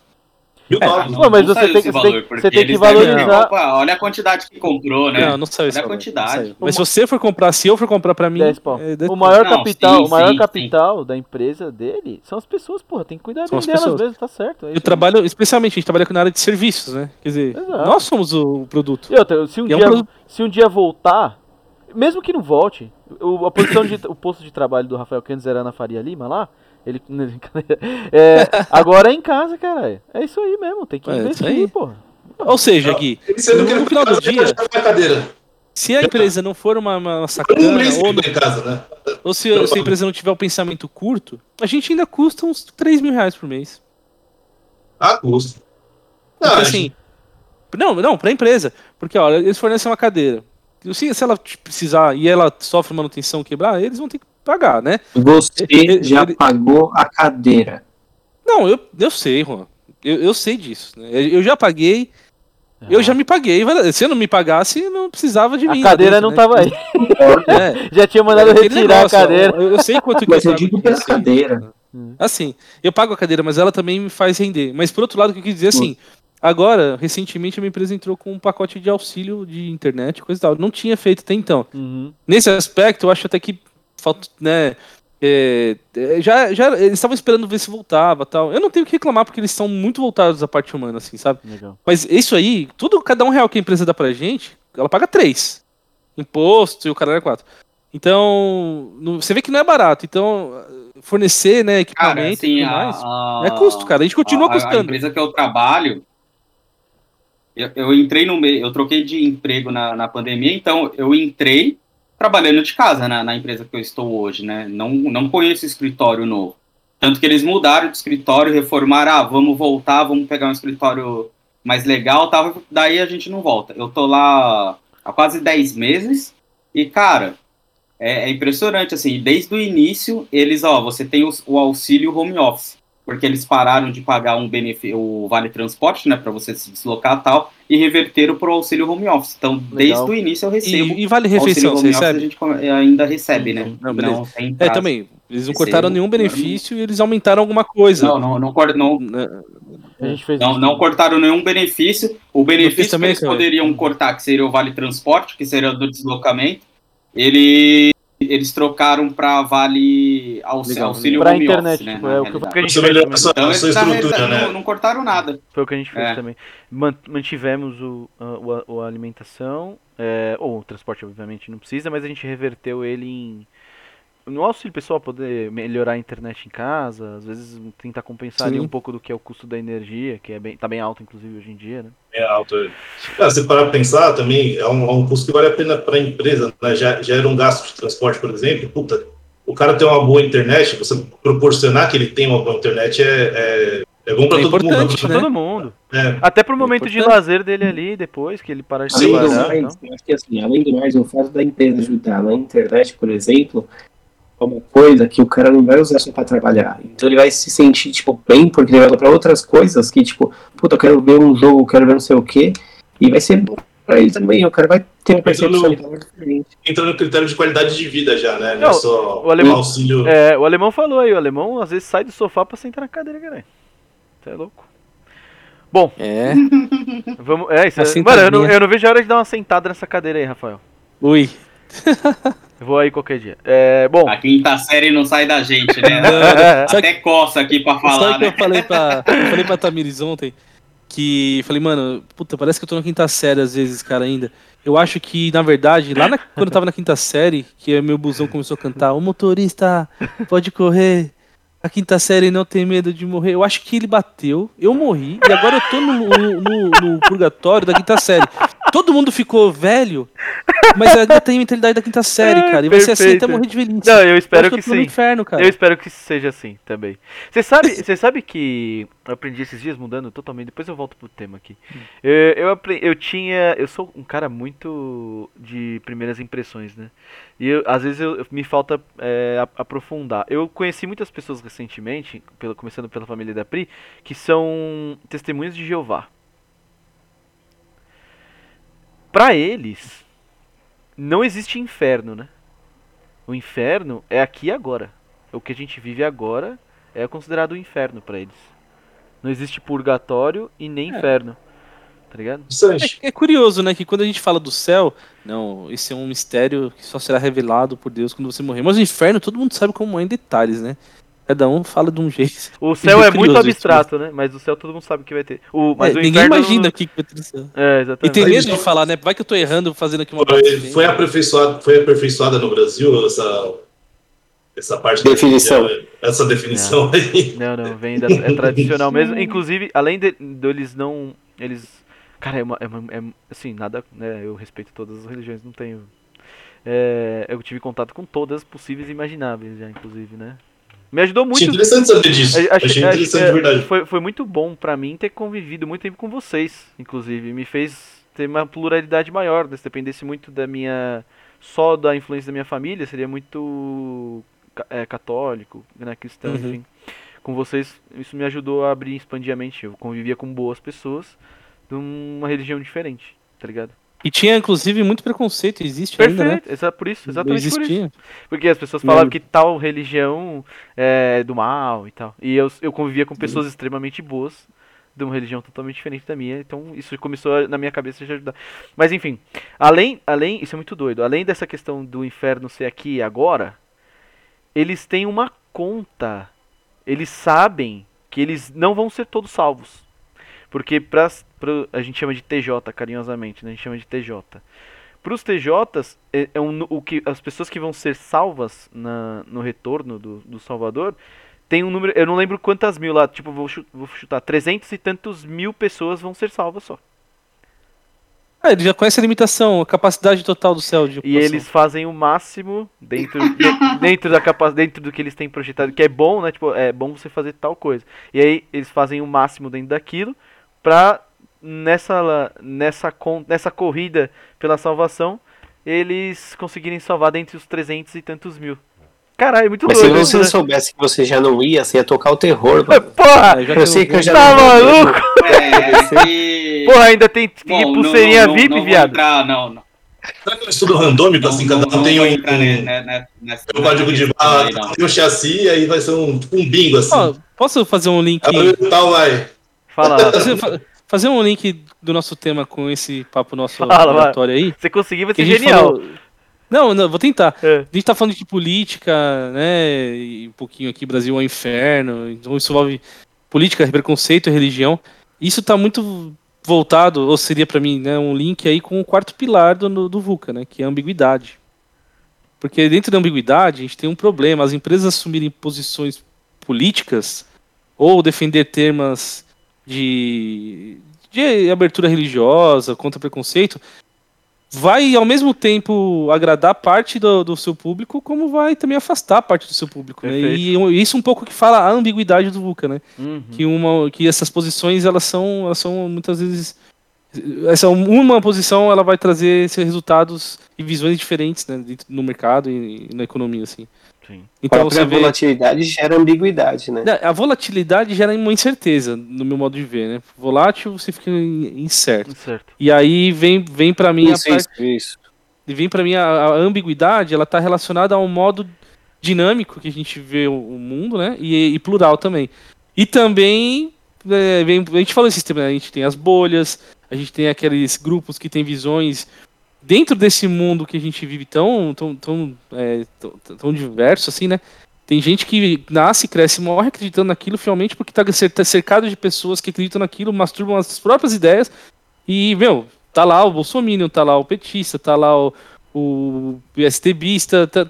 Mil É, dólares. Não, mas não você tem- valor, tem- você tem que valorizar- Opa, olha a quantidade que comprou, né? Não, não saiu esse Olha a quantidade. Mas se você for comprar, se eu for comprar pra mim, 10 pau. é, O maior Não, capital, sim, o maior sim, capital da empresa dele são as pessoas, porra. Tem que cuidar bem as delas pessoas. mesmo, tá certo. é Eu isso trabalho, especialmente, a gente trabalha na área de serviços, né? Quer dizer, Exato. nós somos o produto. E outra, se um, E é um dia, produto- se um dia voltar, mesmo que não volte, o, a posição de, o posto de trabalho do Rafael Candes era na Faria Lima lá. Ele, é, [laughs] agora é em casa, caralho. É isso aí mesmo, tem que É, isso investir, aí. porra. Ou seja, Gui, ele no final do dia, se a empresa não for uma, uma Um sacana, ou, não- casa, né? ou se, se a empresa não tiver o pensamento curto, a gente ainda custa uns 3 mil reais por mês. Ah, custa. Não, Porque, assim, não, não, pra empresa. Porque, olha, eles fornecem uma cadeira. Se, se ela precisar e ela sofre manutenção quebrar, eles vão ter que pagar, né? Você Ele- já ele- pagou a cadeira. Não, eu, eu sei, Juan. Eu, eu sei disso. Né? Eu já paguei, eu já me paguei. Se eu não me pagasse, não precisava de A mim. lá cadeira não né? tava aí. É, [laughs] Já tinha mandado É retirar negócio, a cadeira. Eu, eu sei quanto que Mas eu pago digo pela receita. cadeira. Assim, eu pago a cadeira, mas ela também me faz render. Mas por outro lado, o que eu quis dizer assim, agora, recentemente a minha empresa entrou com um pacote de auxílio de internet, coisa e tal. Não tinha feito até então. Uhum. Nesse aspecto, eu acho até que falta, né? é, é, já, já eles estavam esperando ver se voltava tal. Eu não tenho o que reclamar porque eles são muito voltados à parte humana, assim, sabe? Legal. Mas isso aí, tudo, cada um real que a empresa dá pra gente, ela paga três. Imposto e o caralho é quatro. Então, no- você vê que não é barato. Então, fornecer, né, Cara, equipamento assim, e tudo a, mais. a- É custo, cara. A gente continua a- custando. A empresa que eu trabalho, eu, eu entrei no meio, eu troquei de emprego na, na pandemia, então eu entrei trabalhando de casa na, na empresa que eu estou hoje, né? Não, não conheço escritório novo. Tanto que eles mudaram de escritório, reformaram, ah, vamos voltar, vamos pegar um escritório mais legal, tal, daí a gente não volta. Eu tô lá há quase 10 meses e, cara, é, é impressionante, assim, desde o início, eles, ó, você tem o auxílio home office, porque eles pararam de pagar um benefício, o vale transporte, né, para você se deslocar e tal, e reverteram pro auxílio home office. Então, desde o início eu recebo. E, e vale auxílio refeição, home você office, a recebe? gente ainda recebe, né? Não, beleza. tem É, prazo. também. Eles não Recebo. cortaram nenhum benefício e eles aumentaram alguma coisa. Não, não, não, não, Né? A gente fez não, isso. não cortaram nenhum benefício. O benefício que eles cara. poderiam cortar, que seria o vale transporte, que seria do deslocamento, ele, eles trocaram para vale aux, Legal. auxílio Pra home internet, office, né? tipo, é o que- a gente fez a sua, Então, a sua eles estrutura, né? não, não cortaram nada. Foi o que a gente fez É. também. Man- Mantivemos o, a, o- a alimentação, é, ou o transporte obviamente não precisa, mas a gente reverteu ele em no auxílio pessoal poder melhorar a internet em casa, às vezes tentar compensar um pouco do que é o custo da energia, que é bem, tá bem alto inclusive hoje em dia, né? É alto. é. Ah, se parar pra pensar também, é um, é um custo que vale a pena para a empresa. Né? Já, já era um gasto de transporte, por exemplo. Puta, o cara tem uma boa internet, você proporcionar que ele tenha uma boa internet é, é, é bom para É todo mundo. importante, Pra né? todo mundo. É, Até pro momento de importante. lazer dele ali, depois que ele parar de Além do trabalhar. mais, então. eu acho que assim, além do mais, o fato da empresa ajudar na internet, por exemplo, é uma coisa que o cara não vai usar só pra trabalhar. Então ele vai se sentir, tipo, bem, porque ele vai usar pra outras coisas que, tipo, puta, eu quero ver um jogo, eu quero ver não sei o quê, e vai ser bom pra ele também, o cara vai ter uma percepção diferente. entra no critério de qualidade de vida já, né? Não, Não, é só o alemão- auxílio. É, o alemão falou aí, o alemão às vezes sai do sofá pra sentar na cadeira, caralho. Você é louco. Bom, É. [laughs] vamos. É, isso é, mano, eu não, eu não vejo a hora de dar uma sentada nessa cadeira aí, Rafael. Ui. [laughs] Vou aí qualquer dia. É, bom. A quinta série não sai da gente, né? [laughs] Sabe Até coça aqui pra Sabe falar, o que né? [laughs] eu falei pra, eu falei pra Tamiris ontem? Que falei, mano, puta, parece que eu tô na quinta série às vezes, cara, ainda. Eu acho que, na verdade, lá na- quando eu tava na quinta série, que meu busão começou a cantar, o motorista pode correr, a quinta série não tem medo de morrer. Eu acho que ele bateu, eu morri, e agora eu tô no, no, no- no purgatório da quinta série. Todo mundo ficou velho, mas ainda [laughs] tem mentalidade da quinta série, É, cara. E vai ser assim até morrer de velhice. Não, eu espero que eu no sim. inferno, cara. Eu espero que seja assim também. Você sabe, [laughs] você sabe que eu aprendi esses dias mudando totalmente. Depois eu volto pro tema aqui. Eu, eu, apre- eu tinha, eu sou um cara muito de primeiras impressões, né? E eu- às vezes eu, me falta é, a- aprofundar. Eu conheci muitas pessoas recentemente, pelo, começando pela família da Pri, que são testemunhas de Jeová. Pra eles, não existe inferno, né? O inferno é aqui e agora. O que a gente vive agora é considerado o inferno pra eles. Não existe purgatório e nem É. inferno. Tá ligado? É, é curioso, né? Que quando a gente fala do céu, não, esse é um mistério que só será revelado por Deus quando você morrer. Mas o inferno, todo mundo sabe como é em detalhes, né? Cada um fala de um jeito. [laughs] O céu é curioso muito abstrato, né? Mas o céu todo mundo sabe que vai ter. O, mas É, o ninguém inferno imagina não- o que vai ter no céu. É, E exatamente. tem Mas medo de falar, né? Vai que eu tô errando fazendo aqui uma Foi, foi, aperfeiçoado, foi aperfeiçoada no Brasil essa, essa parte da- Definição. essa definição aí. Não, não, vem da, é tradicional mesmo. [laughs] Inclusive, além de, deles não. Eles. Cara, é uma. É uma- é- assim, nada. Né, eu respeito todas as religiões, não tenho. É, eu tive contato com todas possíveis e imagináveis já, inclusive, né? Me ajudou muito. Achei interessante saber disso. Achei, Achei achei- interessante é, de verdade. Foi, foi muito bom pra mim ter convivido muito tempo com vocês, inclusive. Me fez ter uma pluralidade maior. né? Se dependesse muito da minha. só da influência da minha família, seria muito é, católico, né, cristão, Uhum. enfim. Com vocês, isso me ajudou a abrir, expandir a mente. Eu convivia com boas pessoas de uma religião diferente, tá ligado? E tinha, inclusive, muito preconceito, existe ainda, né? Perfeito, exa por isso, exatamente por isso. Porque as pessoas falavam que tal religião é do mal e tal. E eu, eu convivia com pessoas extremamente boas de uma religião totalmente diferente da minha. Então isso começou a- na minha cabeça a ajudar. Mas enfim, além, além, isso é muito doido. Além dessa questão do inferno ser aqui e agora, eles têm uma conta. Eles sabem que eles não vão ser todos salvos. Porque pra, pra- a gente chama de TJ carinhosamente, né? A gente chama de TJ. Para os TJs, é, é um o que as pessoas que vão ser salvas na, no retorno do, do Salvador tem um número, eu não lembro quantas mil lá, tipo, vou, chu- vou chutar, 300 e tantos mil pessoas vão ser salvas só. Ah, ele já conhece a limitação, a capacidade total do céu de E ocupação. eles fazem o máximo dentro, de- [laughs] dentro da capa, dentro do que eles têm projetado, que é bom, né? Tipo, é bom você fazer tal coisa. E aí eles fazem o máximo dentro daquilo pra nessa nessa nessa corrida pela salvação eles conseguirem salvar dentre os 300 e tantos mil. Caralho, é muito Mas se você né? soubesse que você já não ia, você ia tocar o terror, mano. Porra! É, já Eu sei que eu já Tá não maluco? É. Porra, ainda tem, tem Bom, pulseirinha não- não- VIP, não vou viado. Entrar, não, não. Será que é um estudo randômico, Não, assim, não, cada um não tem um, entrar um, um código de barra, não. tem um chassi, aí vai ser um, tipo um bingo, assim. Ó, posso fazer um link? Aí tal vai. Fala fazer, fa- fazer um link do nosso tema com esse papo nosso Fala, aí? Se conseguir, vai ser genial. falou- Não, não, vou tentar. É. A gente tá falando de política, né? E um pouquinho aqui, Brasil é um inferno. Então isso envolve política, preconceito, religião. Isso tá muito voltado, ou seria pra mim, né, um link aí com o quarto pilar do, do VUCA, né? Que é a ambiguidade. Porque dentro da ambiguidade a gente tem um problema. As empresas assumirem posições políticas ou defender temas de, de abertura religiosa, contra preconceito, vai ao mesmo tempo agradar parte do, do seu público, como vai também afastar parte do seu público. Né? E isso um pouco que fala a ambiguidade do VUCA, né? Uhum. Que, uma, que essas posições elas são, elas são muitas vezes. Essa uma posição ela vai trazer resultados e visões diferentes né, no mercado e na economia. Assim. Sim. A Então própria você vê. volatilidade gera ambiguidade, né? Não, A volatilidade gera uma incerteza, no meu modo de ver, né? Volátil, você fica in- incerto. Certo. E aí vem, vem para mim Isso, a parte, isso, isso. e vem para mim a, a ambiguidade, ela tá relacionada a um modo dinâmico que a gente vê o, o mundo, né? E, e plural também. E também é, vem, a gente falou esse sistema, né? a gente tem as bolhas, a gente tem aqueles grupos que têm visões dentro desse mundo que a gente vive tão tão tão, é, tão, tão diverso assim, né? Tem gente que nasce, cresce, morre acreditando naquilo fielmente porque tá cer- tá cercado de pessoas que acreditam naquilo, masturbam as próprias ideias e, meu, tá lá o Bolsonaro, tá lá o petista, tá lá o, o PSTBista, tá-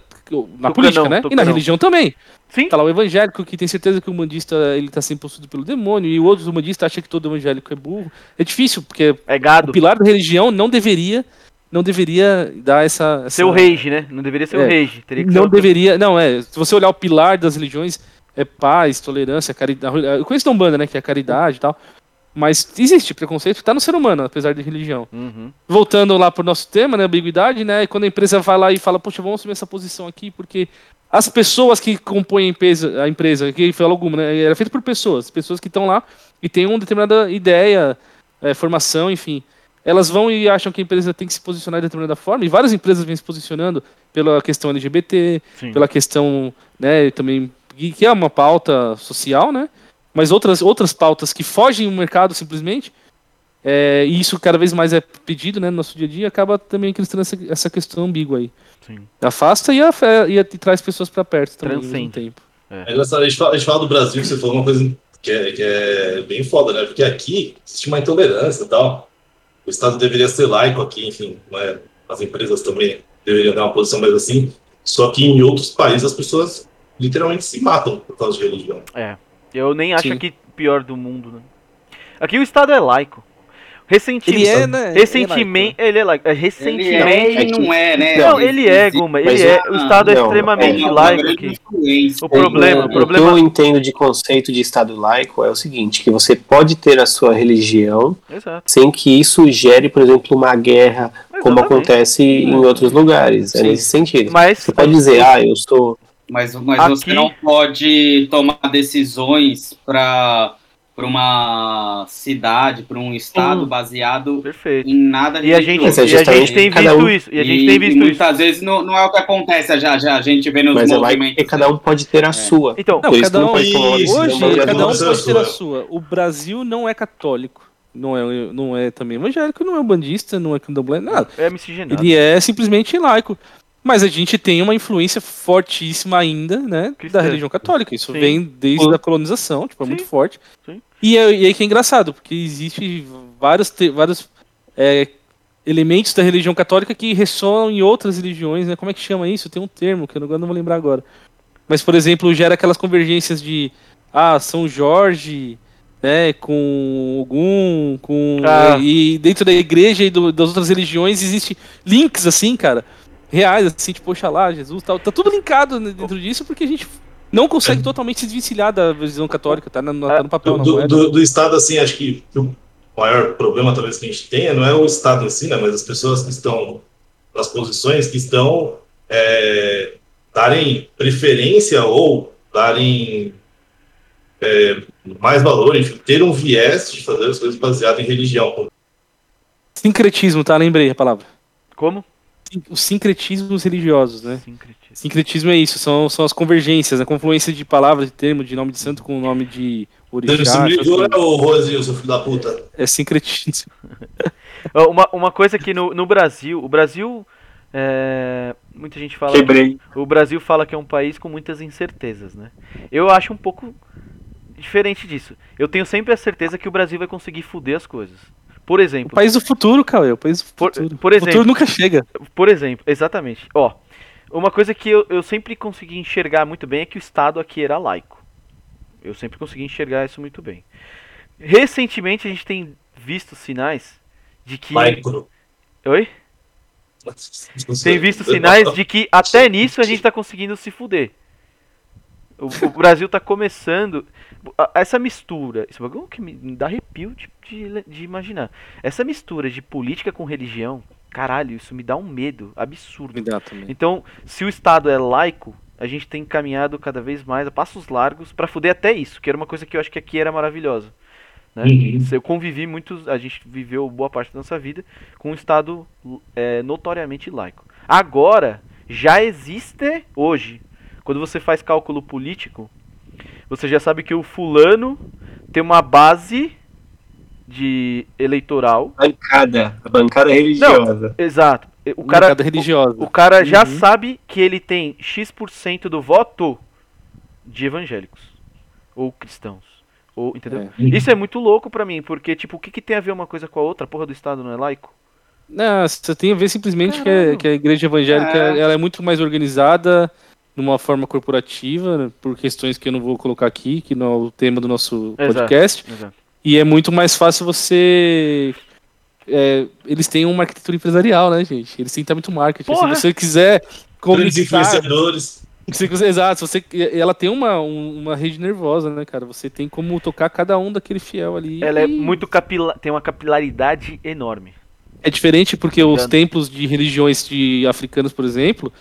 Na política, né? E na tucanão. religião também. Sim. Tá lá o evangélico que tem certeza que o mandista ele tá sendo possuído pelo demônio e o outro mandista acha que todo evangélico é burro. É difícil, porque É gado. o pilar da religião não deveria não deveria dar essa, essa Ser o rage, né? Não deveria ser o É. rage. Teria que não deveria, não é, se você olhar o pilar das religiões é paz, tolerância, caridade. Eu conheço da Umbanda, né, que é a caridade e tal. Mas existe preconceito, tá no ser humano, apesar de religião. Uhum. Voltando lá pro nosso tema, né, ambiguidade, né, e quando a empresa vai lá e fala, poxa, vamos assumir essa posição aqui, porque as pessoas que compõem a empresa, a empresa que fala alguma, né, era feito por pessoas, pessoas que estão lá e têm uma determinada ideia, é, formação, enfim. Elas vão e acham que a empresa tem que se posicionar de determinada forma, e várias empresas vêm se posicionando pela questão LGBT, Sim. pela questão, né, também que é uma pauta social, né? Mas outras outras pautas que fogem do mercado simplesmente, é, e isso cada vez mais é pedido, né, no nosso dia a dia, acaba também cristando essa, essa questão ambígua aí. Sim. Afasta e, afe- e, e traz pessoas para perto também ao mesmo Transcende. tempo. É engraçado, a gente, fala, a gente fala do Brasil, você falou uma coisa que é, que é bem foda, né? Porque aqui existe uma intolerância e tal. O Estado deveria ser laico aqui, enfim, é? as empresas também deveriam dar uma posição mais assim. Só que em outros países as pessoas literalmente se matam por causa de religião. É. Eu nem acho Sim. aqui pior do mundo, né? Aqui o Estado é laico. Recentemente. Ele é, né? Recentemente. Ele é laico. É, Ele Recentemente. é e não é, né? Não, ele é, Guma. Ele é. o- Estado é não, extremamente uma laico aqui. O problema, É, o problema. O que eu entendo de conceito de Estado laico é o seguinte, que você pode ter a sua religião Exato. sem que isso gere, por exemplo, uma guerra, como Exatamente. acontece em outros lugares. É Sim. nesse sentido. Mas. Você pode dizer, ah, eu sou. Mas, mas Aqui- você não pode tomar decisões para uma cidade, para um estado baseado Perfeito. em nada E a gente, é e a gente tem visto um- isso. E a gente E- tem e visto isso. muitas vezes não, não é o que acontece, já, já a gente vê nos Mas é movimentos. porque cada um pode ter a sua. Então, Não, isso cada não um- pode Isso, Hoje, cada um pode ter a sua. sua. O Brasil não é católico. Não é, não é também evangélico, não é bandista, não é candomblé, nada. é miscigenado. Ele é simplesmente laico. Mas a gente tem uma influência fortíssima ainda, né, Cristã. da religião católica. Isso Sim. vem desde Sim. a colonização, tipo, é Sim. muito forte. Sim. E, é, e aí que é engraçado, porque existe vários, vários é, elementos da religião católica que ressonam em outras religiões, né? Como é que chama isso? Tem um termo que eu não, não vou lembrar agora. Mas, por exemplo, gera aquelas convergências de ah, São Jorge, né, com Ogum, com Ah. e dentro da igreja e do- das outras religiões existe links assim, cara, reais assim, tipo Oxalá, Jesus, tal, tá tudo linkado né, dentro disso porque a gente não consegue totalmente se desvencilhar da visão católica, tá, no, tá no papel, Do, na do, moeda. do- do Estado, assim, acho que o maior problema talvez que a gente tenha não é o Estado em si, né, mas as pessoas que estão nas posições que estão é, darem preferência ou darem é, mais valor, enfim, ter um viés de fazer as coisas baseadas em religião. Sincretismo, tá? Lembrei a palavra. Como? Os sincretismos religiosos, né? Sincretismo. Sincretismo é isso, são, são as convergências, a confluência de palavras, de termo, de nome de santo com o nome de orixá. me né, assim, ô Rosinho, seu filho da puta? É sincretismo. [laughs] [laughs] Uma, uma coisa que no, no Brasil, o Brasil, é, muita gente fala, Quebrei. o Brasil fala que é um país com muitas incertezas, né? Eu acho um pouco diferente disso. Eu tenho sempre a certeza que o Brasil vai conseguir fuder as coisas. Por O exemplo, país do futuro, Cauê, o país do Por- futuro. por o exemplo- futuro nunca chega. por exemplo, exatamente. Ó, uma coisa que eu, eu sempre consegui enxergar muito bem é que o Estado aqui era laico. Eu sempre consegui enxergar isso muito bem. Recentemente a gente tem visto sinais de que. Laico. Oi? Tem visto sinais de que até nisso a gente tá conseguindo se fuder. O, o Brasil tá começando. Essa mistura. Isso um bagulho que me dá arrepio de, de, de imaginar. Essa mistura de política com religião. Caralho, isso me dá um medo absurdo. Me dá também. Então, se o Estado é laico, a gente tem caminhado cada vez mais a passos largos pra fuder até isso, que era uma coisa que eu acho que aqui era maravilhosa. Né? Uhum. Eu convivi muito, a gente viveu boa parte da nossa vida com um Estado é, notoriamente laico. Agora, já existe hoje, quando você faz cálculo político, você já sabe que o fulano tem uma base de eleitoral. Bancada. A bancada religiosa. Exato. O cara, Mercado religiosa. o cara já Uhum. sabe que ele tem X% do voto de evangélicos ou cristãos. Ou, entendeu? É. Isso é muito louco pra mim, porque tipo, o que, que tem a ver uma coisa com a outra? A porra do Estado não é laico? Não, você tem a ver simplesmente que, que, a igreja evangélica É. ela é muito mais organizada numa forma corporativa, né, por questões que eu não vou colocar aqui, que não é o tema do nosso Exato. podcast. Exato. E é muito mais fácil você. é, eles têm uma arquitetura empresarial, né, gente? Eles têm muito marketing. Porra! Se você quiser Grandes influenciadores. Se você- exato, você, ela tem uma, um- uma rede nervosa, né, cara? Você tem como tocar cada um daquele fiel ali. Ela é E muito capilar, tem uma capilaridade enorme. É diferente porque os Obrigado. templos de religiões de africanos, por exemplo,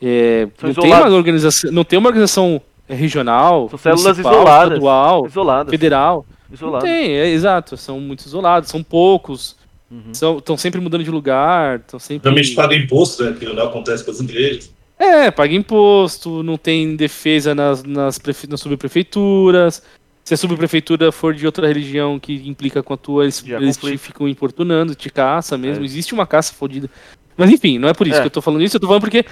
é, não, tem uma organização, não tem uma organização regional, São células municipal, isoladas. estadual, Isoladas. federal. Não Isoladas. tem, é exato. São muito isolados, são poucos, Uhum. estão sempre mudando de lugar, estão sempre. Realmente paga imposto, né? Que não acontece com as igrejas. É, paga imposto, não tem defesa nas, nas, prefe- nas subprefeituras. Se a subprefeitura for de outra religião que implica com a tua, eles, eles te ficam importunando, te caça mesmo. É. Existe uma caça fodida. Mas enfim, não é por isso É. que eu tô falando isso, eu tô falando porque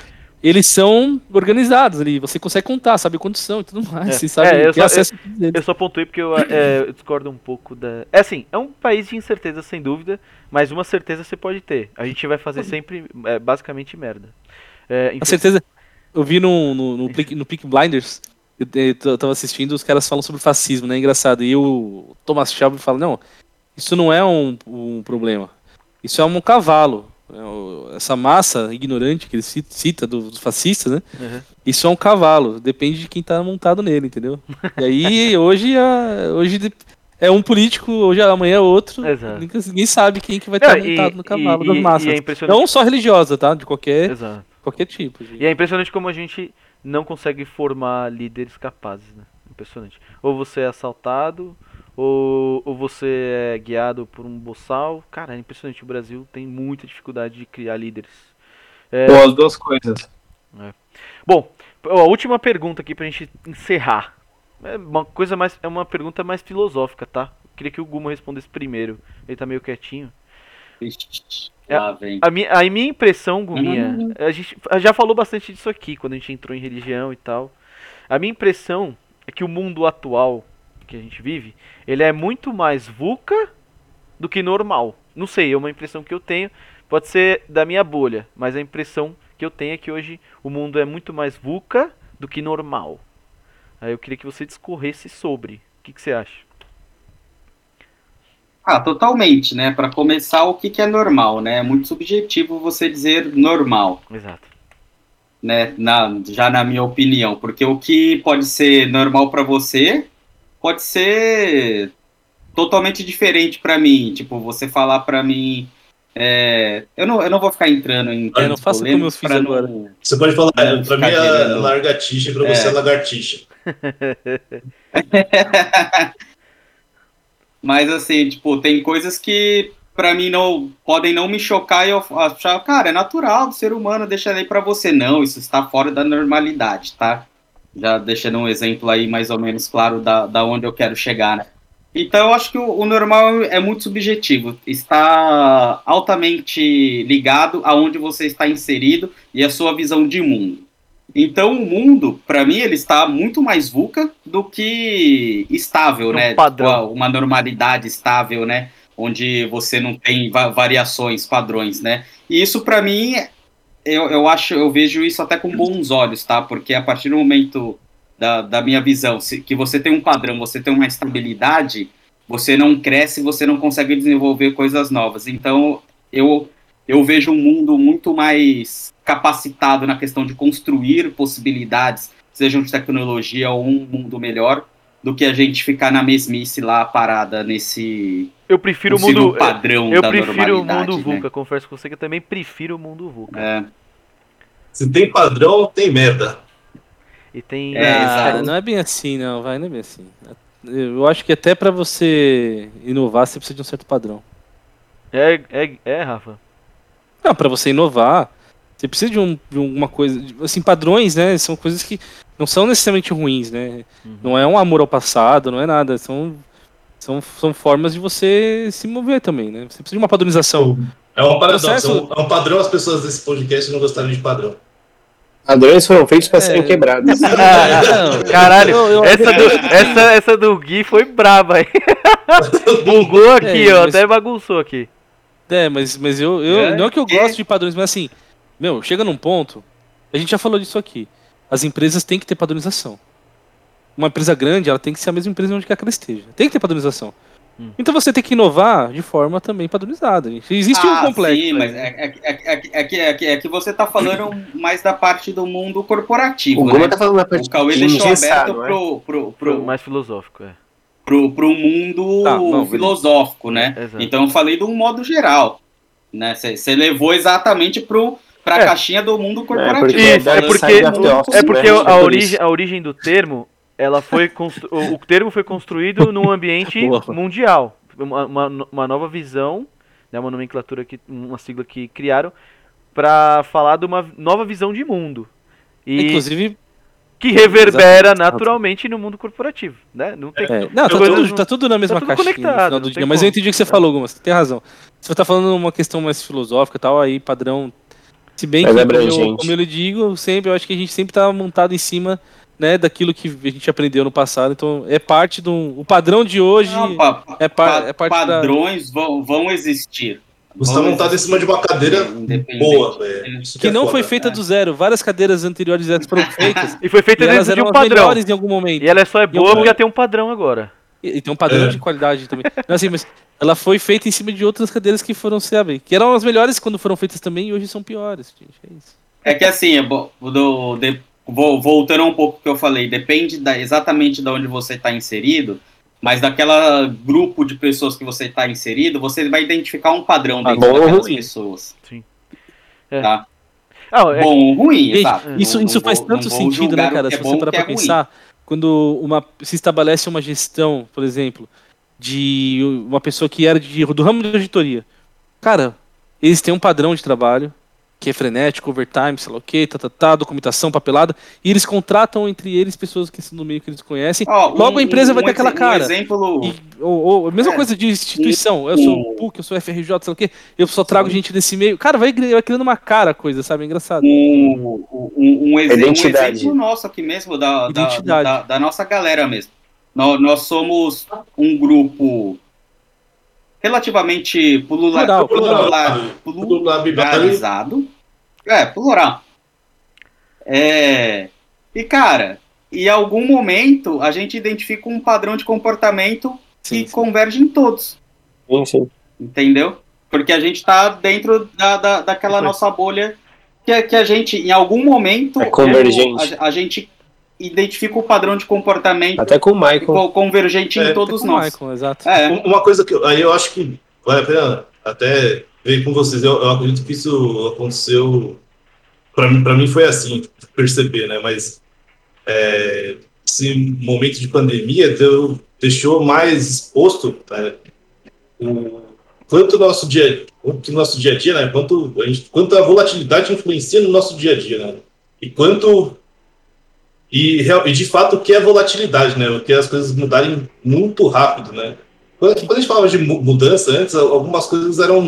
eles são organizados ali. Você consegue contar, sabe quantos são e tudo mais. É. Você sabe, É, eu só- acesso a deles. Eu só pontuei porque eu, é, eu discordo um pouco da. É assim, é um país de incerteza, sem dúvida, mas uma certeza você pode ter. A gente vai fazer sempre, é, basicamente, merda. É, Com infel- certeza. Eu vi no, no, no, Peak, no Peak Blinders, eu, eu eu tava assistindo, os caras falam sobre fascismo, né? Engraçado. E o Thomas Shelby fala: não, isso não é um, um problema. Isso é um cavalo. É o- Essa massa ignorante que ele ci- cita do- dos fascistas, né? Uhum. Isso é um cavalo. Depende de quem tá montado nele, entendeu? E aí, hoje, a- hoje é um político, hoje amanhã é outro. Exato. Ninguém, sabe quem que vai estar e- montado no cavalo e- das e- massas. é impressionante. Não só religiosa, tá? De qualquer, Exato. qualquer tipo. gente. E é impressionante como a gente não consegue formar líderes capazes, né? Impressionante. Ou você é assaltado, ou, ou você é guiado por um boçal. Cara, é impressionante. O Brasil tem muita dificuldade de criar líderes. É, Ou as duas coisas. Bom, a última pergunta aqui pra gente encerrar. É uma coisa mais, é uma pergunta mais filosófica, tá? Eu queria que o Guma respondesse primeiro. Ele tá meio quietinho. É, Lá vem. A minha, a minha impressão, Guminha, Uhum. a gente já falou bastante disso aqui quando a gente entrou em religião e tal. A minha impressão é que o mundo atual que a gente vive, ele é muito mais VUCA do que normal. Não sei, é uma impressão que eu tenho. Pode ser da minha bolha, mas a impressão que eu tenho é que hoje o mundo é muito mais VUCA do que normal. Aí eu queria que você discorresse sobre. O que, que você acha? Ah, totalmente, né? Para começar, o que, que é normal, né? É muito subjetivo você dizer normal, Exato. né? Na, já na minha opinião, porque o que pode ser normal para você pode ser totalmente diferente para mim. Tipo, você falar para mim, é, eu não, eu não vou ficar entrando em É, não faça como eu fiz agora. não- Você pode falar, Não pra mim é largatixa, pra É. você é lagartixa. [laughs] Mas assim, tipo, tem coisas que pra mim não podem não me chocar e eu achar, cara, é natural do ser humano, deixa aí pra você. Não, isso está fora da normalidade, tá? Já deixando um exemplo aí mais ou menos claro da, da onde eu quero chegar, né? Então eu acho que o, o normal é muito subjetivo, está altamente ligado aonde você está inserido e a sua visão de mundo. Então o mundo, pra mim, ele está muito mais VUCA do que estável, Um né? padrão. Tipo, uma normalidade estável, né? Onde você não tem va- variações, padrões, né? E isso pra mim, eu, eu acho, eu vejo isso até com bons olhos, tá? Porque a partir do momento da, da minha visão, se, que você tem um padrão, você tem uma estabilidade, você não cresce, você não consegue desenvolver coisas novas. Então, eu, eu vejo um mundo muito mais capacitado na questão de construir possibilidades, sejam de tecnologia ou um mundo melhor, do que a gente ficar na mesmice lá parada nesse Eu prefiro o mundo. padrão Eu da prefiro o mundo né? VUCA. Confesso com você que eu também prefiro o mundo VUCA. É, Se tem padrão, tem merda. E tem. É, Ah, exato. não é bem assim, não, vai, não é bem assim. Eu acho que até pra você inovar, você precisa de um certo padrão. É, é, é, Rafa. Não, pra você inovar, você precisa de, um, de alguma coisa. de- Assim, padrões, né? São coisas que não são necessariamente ruins, né? Uhum. Não é um amor ao passado, não é nada. São, são, são formas de você se mover também, né? Você precisa de uma padronização. É um paradoxo. Processo- É um, é um padrão as pessoas desse podcast não gostarem de padrão. Padrões foram feitos para É. serem quebrados. [laughs] Não, [laughs] Caralho, eu- eu- essa, do, essa, essa do Gui foi braba, hein? [laughs] Bugou aqui, É, ó, mas- até bagunçou aqui. É, mas, mas eu, eu É, não é que eu é. gosto de padrões, mas assim, meu, chega num ponto. A gente já falou disso aqui. As empresas têm que ter padronização. Uma empresa grande, ela tem que ser a mesma empresa onde quer que ela esteja. Tem que ter padronização. Hum. Então você tem que inovar de forma também padronizada. Existe um Ah, complexo. Sim, mas é, é, é, é, é, que, é, que, é que você tá falando mais da parte do mundo corporativo. O Goma né? tá falando na parte O Cauê de deixou aberto é? pro, pro, Pro pro, mais filosófico, é. pro, pro mundo Tá, não, filosófico, né? Exato. Então eu falei de um modo geral. né? Você levou exatamente pro, pra É. caixinha do mundo É, corporativo. porque Isso, da é porque- the office, É porque né? a, origem, a origem do termo, ela foi constru... o termo foi construído num [laughs] ambiente Boa. mundial, uma, uma, uma nova visão, né, uma nomenclatura que uma sigla que criaram para falar de uma nova visão de mundo e Inclusive, que reverbera Exato. naturalmente no mundo corporativo, né? Não tem é, não, tá tudo, não- tá tudo na mesma tudo caixinha no conectado, final do dia. Mas eu entendi o que você falou, Guma, você tem razão. Você tá falando uma questão mais filosófica e tal, aí padrão. Se bem que, como eu, como eu lhe digo, sempre, eu acho que a gente sempre tá montado em cima né, daquilo que a gente aprendeu no passado. Então, é parte do. O padrão de hoje Não, pa- é, par, pa- é parte da. padrões vão, vão existir. Você tá Vão montado em cima de uma cadeira boa, velho. Isso Que é não foda. foi feita do zero. Várias cadeiras anteriores já foram feitas. [laughs] E foi feita e elas dentro de eram um as padrão. melhores em algum momento. E ela só é boa porque ela tem um padrão agora. E, e tem um padrão É. de qualidade também. Não, assim, mas ela foi feita em cima de outras cadeiras que foram, sabe? Que eram as melhores quando foram feitas também e hoje são piores, gente. É isso. É que assim, é bom, do, de- vou- voltando um pouco que eu falei, depende da, exatamente de onde você está inserido, mas daquela grupo de pessoas que você está inserido, você vai identificar um padrão Ah, dentro ou daquelas ruim. pessoas. É. Tá? Ah, é, Bom ou ruim, Gente, isso, Não- isso não faz vou- tanto sentido, né, cara? é Se você parar é pra ruim. pensar, quando uma, se estabelece uma gestão, por exemplo, de uma pessoa que era de, do ramo de auditoria. Cara, eles têm um padrão de trabalho que é frenético, overtime, sei lá o que, tá, tá, tá, documentação, papelada, e eles contratam entre eles pessoas que estão no meio que eles conhecem. Ó, Logo a empresa vai ter aquela cara. Um exemplo, E, ou, ou- a mesma É. coisa de instituição. Eu sou Um- PUC, eu sou FRJ, sei lá o quê. Eu só trago gente desse meio. Cara, vai, vai criando uma cara a coisa, sabe? É engraçado. um, um, um, exe- um Identidade. exemplo nosso aqui mesmo, da, da, Identidade. da, da nossa galera mesmo. Nós, nós somos um grupo relativamente plura, Plural, plura- Tudo lá, biblioteca. pluralizado. É, plural. É, e, cara, em algum momento a gente identifica um padrão de comportamento que Sim, sim. converge em todos. Sim, sim. Entendeu? Porque a gente tá dentro da, da, daquela nossa bolha que, a- que a gente, em algum momento, É convergente. a, a gente identifica o padrão de comportamento Até com o Michael. co- convergente É, em todos nós. Michael, exato. É, Um- Uma coisa que eu- aí eu acho que vale a pena até ver com vocês. Eu, eu acredito que isso aconteceu. Para mim, pra mim foi assim, perceber, né? Mas é, esse momento de pandemia deu, deixou mais exposto né, o quanto nosso dia, quanto nosso dia a dia, né? Quanto a, gente, quanto a volatilidade influencia no nosso dia a dia, né? E quanto e, e de fato o que é volatilidade, né? O que é as coisas mudarem muito rápido, né? Quando, quando a gente falava de mu- mudança antes, algumas coisas eram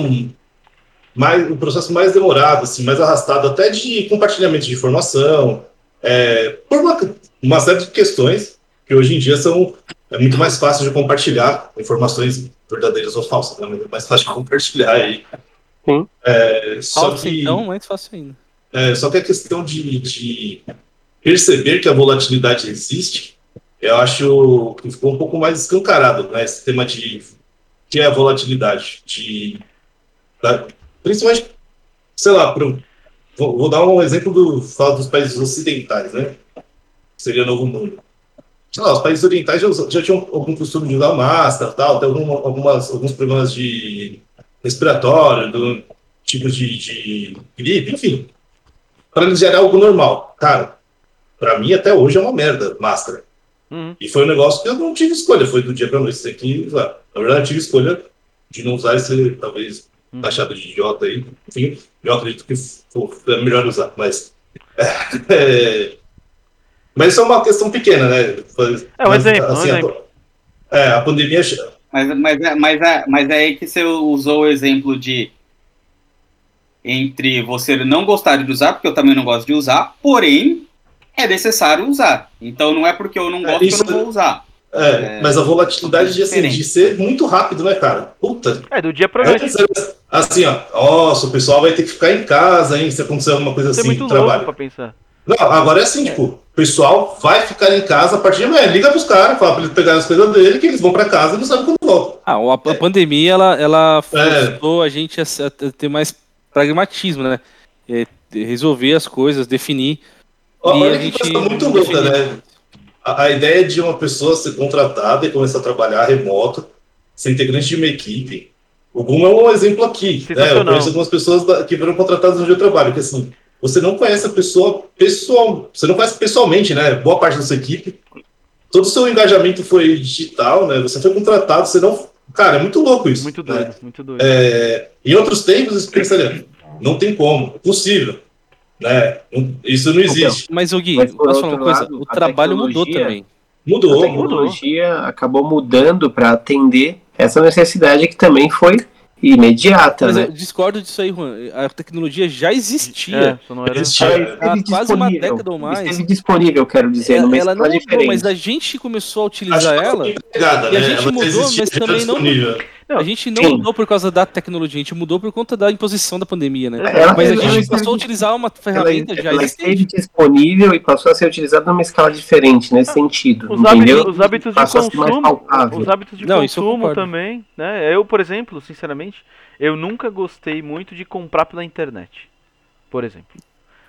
mais um processo mais demorado, assim, mais arrastado, até de compartilhamento de informação, é, por uma, uma série de questões que hoje em dia são é muito mais fácil de compartilhar informações verdadeiras ou falsas, né? Mas É mais fácil de compartilhar aí. Sim. É, só Falso, que então, mais fácil ainda. é, só que a questão de, de perceber que a volatilidade existe, eu acho que ficou um pouco mais escancarado, né? Esse tema de que é a volatilidade, de da- principalmente, sei lá, pro, vou, vou dar um exemplo do falo dos países ocidentais, né? Seria Novo Mundo. Lá, os países orientais já, já tinham algum costume de usar máscara, tal, tem algum, algumas, alguns problemas de respiratório, do tipo de, de gripe, enfim para eles já era algo normal. Cara, para mim até hoje é uma merda máscara. Uhum. E foi um negócio que eu não tive escolha, foi do dia para noite. Você tem que usar. Na verdade, eu tive escolha de não usar esse, talvez, Uhum. taxado de idiota aí. Enfim, eu acredito que é melhor usar, mas. [laughs] é, mas isso é uma questão pequena, né? É um Mas, exemplo, um a- exemplo. É, a pandemia. mas, mas, é, mas, é, mas é aí que você usou o exemplo de entre você não gostar de usar, porque eu também não gosto de usar, porém é necessário usar. Então não é porque eu não É, gosto que isso- eu não vou usar. É, É, mas a volatilidade de, assim, de ser muito rápido, né, cara? Puta. É, do dia pra noite. Antes era assim, ó. Nossa, o pessoal vai ter que ficar em casa, hein? Se acontecer alguma coisa Isso é assim muito no louco trabalho. pra pensar. Não, agora é assim, tipo, o pessoal vai ficar em casa a partir de amanhã. Liga pros caras, fala pra eles pegarem as coisas dele, que eles vão pra casa e não sabem quando voltam. Ah, a, É. pandemia, ela, ela É. forçou a gente a, ter mais pragmatismo, né? É, resolver as coisas, definir. E Olha a que gente coisa muito louca, né? A, a ideia de uma pessoa ser contratada e começar a trabalhar remoto, ser integrante de uma equipe. O Gum é um exemplo aqui. Né? Eu conheço algumas pessoas da- que foram contratadas no dia do trabalho, que assim, você não conhece a pessoa pessoal, você não conhece pessoalmente, né? Boa parte da sua equipe. Todo o seu engajamento foi digital, né? Você foi contratado, você não. Cara, é muito louco isso. Muito né? doido, muito doido. É, em outros tempos, você pensaria, não tem como, é possível. Né? Isso não existe. Mas, o Gui, Mas, posso falar uma coisa? lado, o trabalho mudou também. Mudou. A tecnologia acabou mudando para atender essa necessidade que também foi imediata, Mas né? eu discordo disso aí, Juan. A tecnologia já É, existia. só não era. Existia. Há quase uma década ou mais. Esteve disponível, quero dizer, Ela, numa ela não mudou, diferente. mas a gente começou a utilizar ela. pegada, E a né? gente Ela mudou, mas também não- disponível. A gente não Sim. mudou por causa da tecnologia, a gente mudou por conta da imposição da pandemia, né? Ela- Mas a ela gente esteve- passou a utilizar uma ela, ferramenta já ela esteve disponível e passou a ser utilizada numa escala diferente, nesse sentido. Os entendeu? hábitos, os hábitos de a consumo, os hábitos de Não, consumo também, né? Eu, por exemplo, sinceramente, eu nunca gostei muito de comprar pela internet. Por exemplo.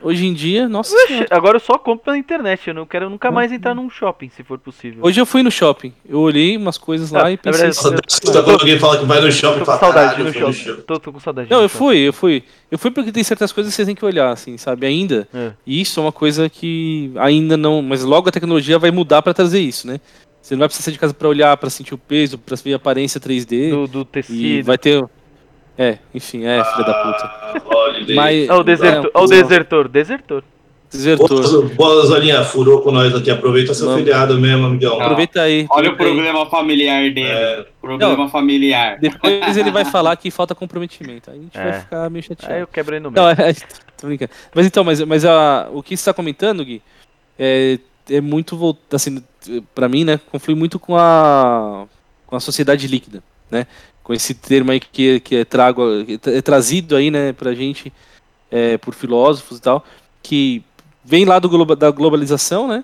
Hoje em dia, nossa senhora. agora eu só compro pela internet, eu não quero nunca mais entrar num shopping, se for possível. Hoje eu fui no shopping, eu olhei umas coisas lá Ah, e pensei. verdade, Nossa, eu- deve assustar quando alguém fala que vai no shopping Tô e com fala, saudade "Caralho, no eu no shopping. Tô, tô com saudade. Não, eu shopping. fui, eu fui. Eu fui porque tem certas coisas que vocês têm que olhar, assim, sabe? Ainda. É. E isso é uma coisa que ainda não. Mas logo a tecnologia vai mudar pra trazer isso, né? Você não vai precisar sair de casa pra olhar, pra sentir o peso, pra ver a aparência 3D. Do, do E tecido. vai ter. É, enfim, é, filha da puta. Ah, olha ele. Mas. Ah, o desertor. É, ah, o pô, desertor. Desertor. Desertor. Boa, boa Zolinha, furou com nós aqui. Aproveita seu Vamos. feriado mesmo, amigão. Aproveita aí. Olha o aí. problema familiar dele. É, Problema familiar. Depois ele vai [laughs] falar que falta comprometimento. Aí a gente É. vai ficar meio chateado. Aí eu quebrei no meio. Não, [laughs] é, tô brincando. Mas então, mas, mas a, o que você está comentando, Gui, é, é muito voltado, assim, para mim, né, conflui muito com a, com a sociedade líquida, né, com esse termo aí que, que é, trago, que é trazido aí, né, pra gente é, por filósofos e tal, que vem lá do globa, da globalização, né,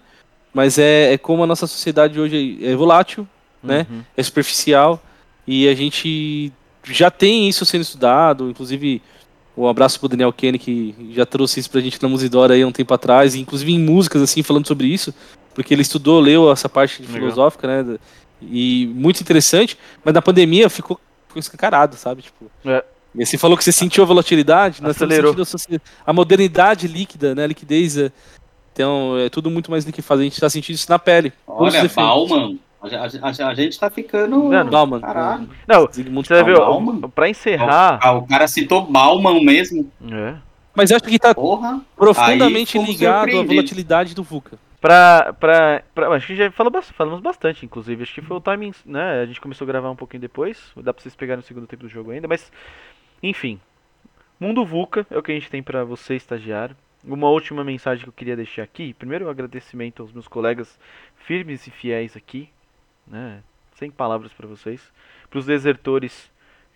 mas é, é como a nossa sociedade hoje é volátil, né, Uhum. é superficial e a gente já tem isso sendo estudado, inclusive um abraço pro Daniel Kenny que já trouxe isso pra gente na Musidora aí há um tempo atrás, inclusive em músicas assim falando sobre isso, porque ele estudou, leu essa parte Legal. filosófica, né? E muito interessante, mas na pandemia ficou, ficou escancarado, sabe? Tipo, É. e você falou que você sentiu a volatilidade, estamos Acelerou. sentindo a modernidade líquida, né? A liquidez, é- então é tudo muito mais liquefado, a gente tá sentindo isso na pele. Olha. Bauman. A, a- a- a gente tá ficando. Vendo? Bauman. Caralho. Não, Zygmunt você viu, pra encerrar. Ah, o cara citou Bauman mesmo. É. Mas eu acho que tá Porra. profundamente ligado à volatilidade do VUCA. Pra, pra, pra- Acho que já falou, falamos bastante, inclusive. Acho que foi o timing, né? A gente começou a gravar um pouquinho depois. Dá pra vocês pegarem no segundo tempo do jogo ainda, mas. Enfim. Mundo VUCA é o que a gente tem pra você, estagiário. Uma última mensagem que eu queria deixar aqui. Primeiro, um agradecimento aos meus colegas firmes e fiéis aqui. Né? Sem palavras pra vocês. Pros desertores,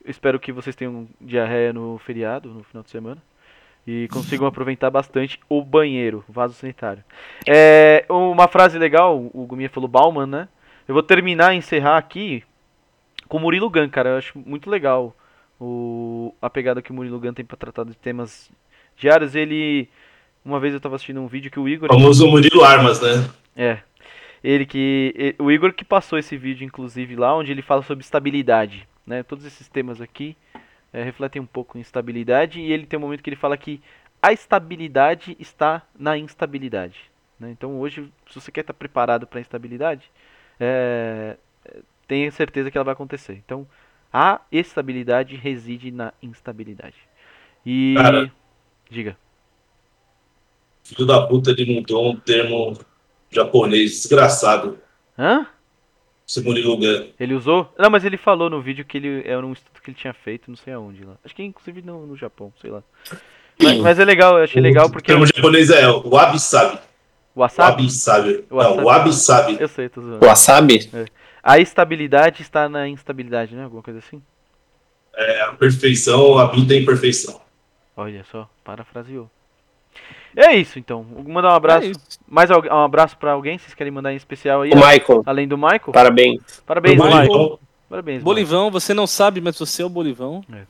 eu espero que vocês tenham diarreia no feriado, no final de semana. E consigam aproveitar bastante o banheiro, o vaso sanitário. É, uma frase legal, o Gumia falou Bauman, né? Eu vou terminar, encerrar aqui com o Murilo Gun, cara. Eu acho muito legal o, a pegada que o Murilo Gun tem pra tratar de temas diários. Ele. Uma vez eu tava assistindo um vídeo que o Igor. famoso Murilo Armas, né? É. Ele que. e- O Igor que passou esse vídeo, inclusive, lá, onde ele fala sobre estabilidade. Né? Todos esses temas aqui é, refletem um pouco em estabilidade. E ele tem um momento que ele fala que a estabilidade está na instabilidade. né? Então hoje, se você quer estar preparado para a instabilidade, é, é, tenha certeza que ela vai acontecer. Então, a estabilidade reside na instabilidade. E. Cara. Diga. Filho da puta, ele mudou um termo japonês desgraçado. Hã? Murilo Gun. Ele usou? Não, mas ele falou no vídeo que ele era um estudo que ele tinha feito, não sei aonde lá. Acho que inclusive no, no Japão, sei lá. Mas, mas é legal, eu achei legal O porque termo japonês é o wabi-sabi. Wasabi? Wabi sabe. Wasabi. Não, Wabi sabe. Eu sei, tô zoando. Wasabi? A estabilidade está na instabilidade, né? Alguma coisa assim? É a perfeição, a vida é imperfeição. Olha só, parafraseou. É isso, então. Vou mandar um abraço. É. Mais um abraço pra alguém? Vocês querem mandar em especial aí? O Michael, Além do Michael? parabéns. Parabéns, Michael. Michael. Parabéns, Bolivão, você não sabe, mas você é o Bolivão. É.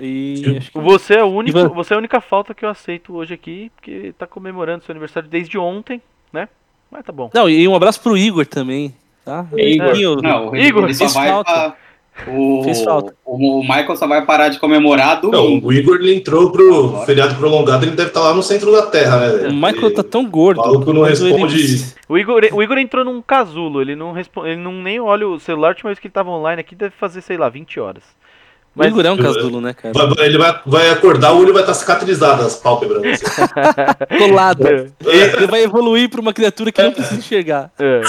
E que Michael. Você é o único, Ivan. você é a única falta que eu aceito hoje aqui, porque tá comemorando seu aniversário desde ontem, né? Mas tá bom. Não, e um abraço pro Igor também, tá? Igor. Iguinho, Não, Igor, ele só vai falta. pra- O, Fez falta. o, o Michael só vai parar de comemorar Não, o Igor ele entrou pro feriado prolongado, ele deve estar lá no centro da terra, né? O? Michael Ele- tá tão gordo. O maluco não mas ele- responde. O Igor, o Igor entrou num casulo, ele não responde, ele não nem olha o celular, a última vez que ele tava online aqui deve fazer, sei lá, 20 horas. O Mas Igor é um casulo, né, cara? Vai- ele vai, vai acordar, o olho vai estar cicatrizado, as pálpebras. assim. [laughs] Colado. É. Ele vai evoluir pra uma criatura que não precisa enxergar. É.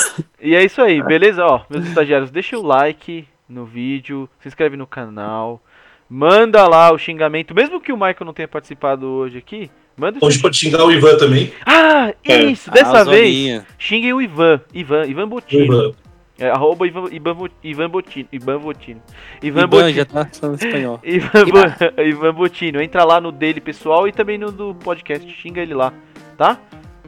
E é isso aí, beleza? Ó, meus estagiários, deixa o like no vídeo, se inscreve no canal, manda lá o xingamento, mesmo que o Michael não tenha participado hoje aqui, manda o Hoje pode xingar o Ivan também. Ah, É. isso, dessa Ah, vez, zoninha. xinguem o Ivan, Ivan, Ivan Botino. Ivan. É, arroba Ivan, Ivan, Ivan Botino, Ivan Botino. Ivan, Ivan Botino. já tá falando espanhol. [laughs] Ivan, Bo- Ivan Botino, entra lá no dele pessoal e também no do podcast, xinga ele lá, tá?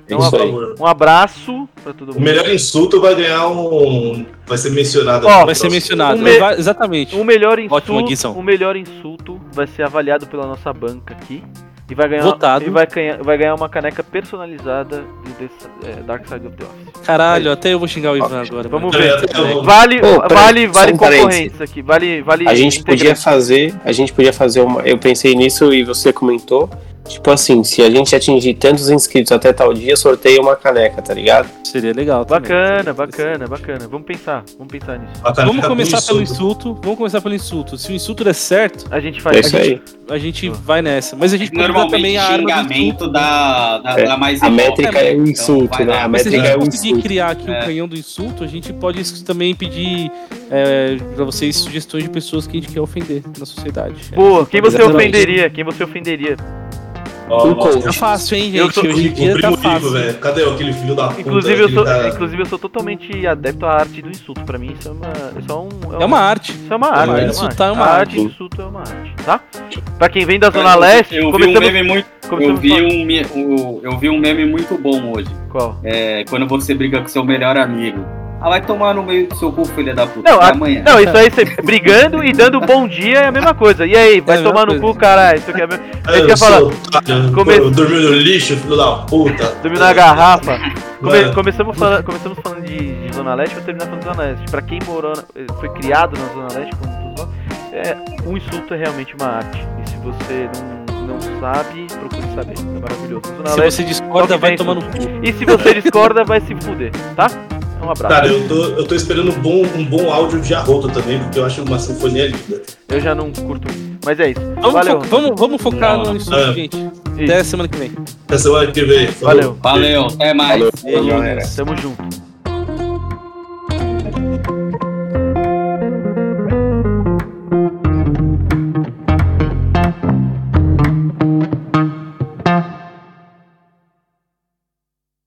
Então, Isso aí. Um abraço pra todo O mundo. melhor insulto vai ganhar um. Vai ser mencionado. Ó, Vai ser mencionado. O me- Exatamente. O melhor insulto, edição. o melhor insulto vai ser avaliado pela nossa banca aqui e vai ganhar Votado. e vai ganhar, vai ganhar uma caneca personalizada do The- é, Dark Side of the Office. Caralho, até eu vou xingar o Ivan agora. Vamos mano. ver. É, eu- Vale, peraí, vale, vale um concorrentes aqui. Vale, vale. A gente podia fazer, a gente podia fazer uma. Eu pensei nisso e você comentou. Tipo assim, se a gente atingir tantos inscritos até tal dia, sorteia uma caneca, tá ligado? Seria legal. também. Bacana, bacana, bacana. Vamos pensar, vamos pensar nisso. a Vamos começar pelo insulto. insulto. Vamos começar pelo insulto. Se o insulto der certo, A gente É faz. isso aí. a gente vai nessa. Mas a gente pode Normalmente também a arma do xingamento insulto. dá, dá, É, dá mais A métrica é o Então, insulto, vai né? A Mas se a métrica gente é o conseguir insulto. criar aqui É. o canhão do insulto, a gente pode também pedir é, pra vocês sugestões de pessoas que a gente quer ofender na sociedade. Boa, quem você Exatamente. ofenderia? Quem você ofenderia? Um ó, coach. Tá fácil, hein, Eu gente? sou- Hoje em O dia tá fácil. rico, velho. Cadê aquele filho da puta? Inclusive eu, sou, tá- inclusive eu sou totalmente adepto à arte do insulto. Pra mim isso é uma, é só um, É uma arte. Isso é uma arte. é uma Insultar é arte. uma A arte. arte do insulto é uma arte, tá? Pra quem vem da Zona Eu- Leste, eu, vi um meme muito, eu vi um, o- eu vi um meme muito bom hoje. Qual? É, quando você briga com seu melhor amigo. Ah, vai tomar no meio do seu cu, filha da puta. Não, Até a- amanhã. Não, isso aí, você brigando e dando bom dia é a mesma coisa. E aí, vai É tomar no cu, caralho. Isso aqui é a mesma... É, Ele quer eu falar, come- pô, Dormiu no lixo, filho da puta. dormiu na garrafa. Come- Mano. começamos, falando, começamos falando de, de Zona Leste, vou terminar falando de Zona Leste. Pra quem morou, na- foi criado na Zona Leste, como todos é, um insulto é realmente uma arte. E se você não, não sabe, procure saber. É maravilhoso. Zona Se Leste, você discorda, vai tomar no cu. E se você discorda, vai se fuder, tá? Um abraço. Cara, eu tô, eu tô esperando um bom, um bom áudio de arroto também, porque eu acho uma sinfonia linda. Eu já não curto isso. Mas é isso. Vamos, Valeu. fo- vamos, vamos focar Não. no insulto, É. gente. Isso. Até semana que vem. Até semana que vem. Falou. Valeu. Valeu, até mais. Falou, galera. Tamo junto.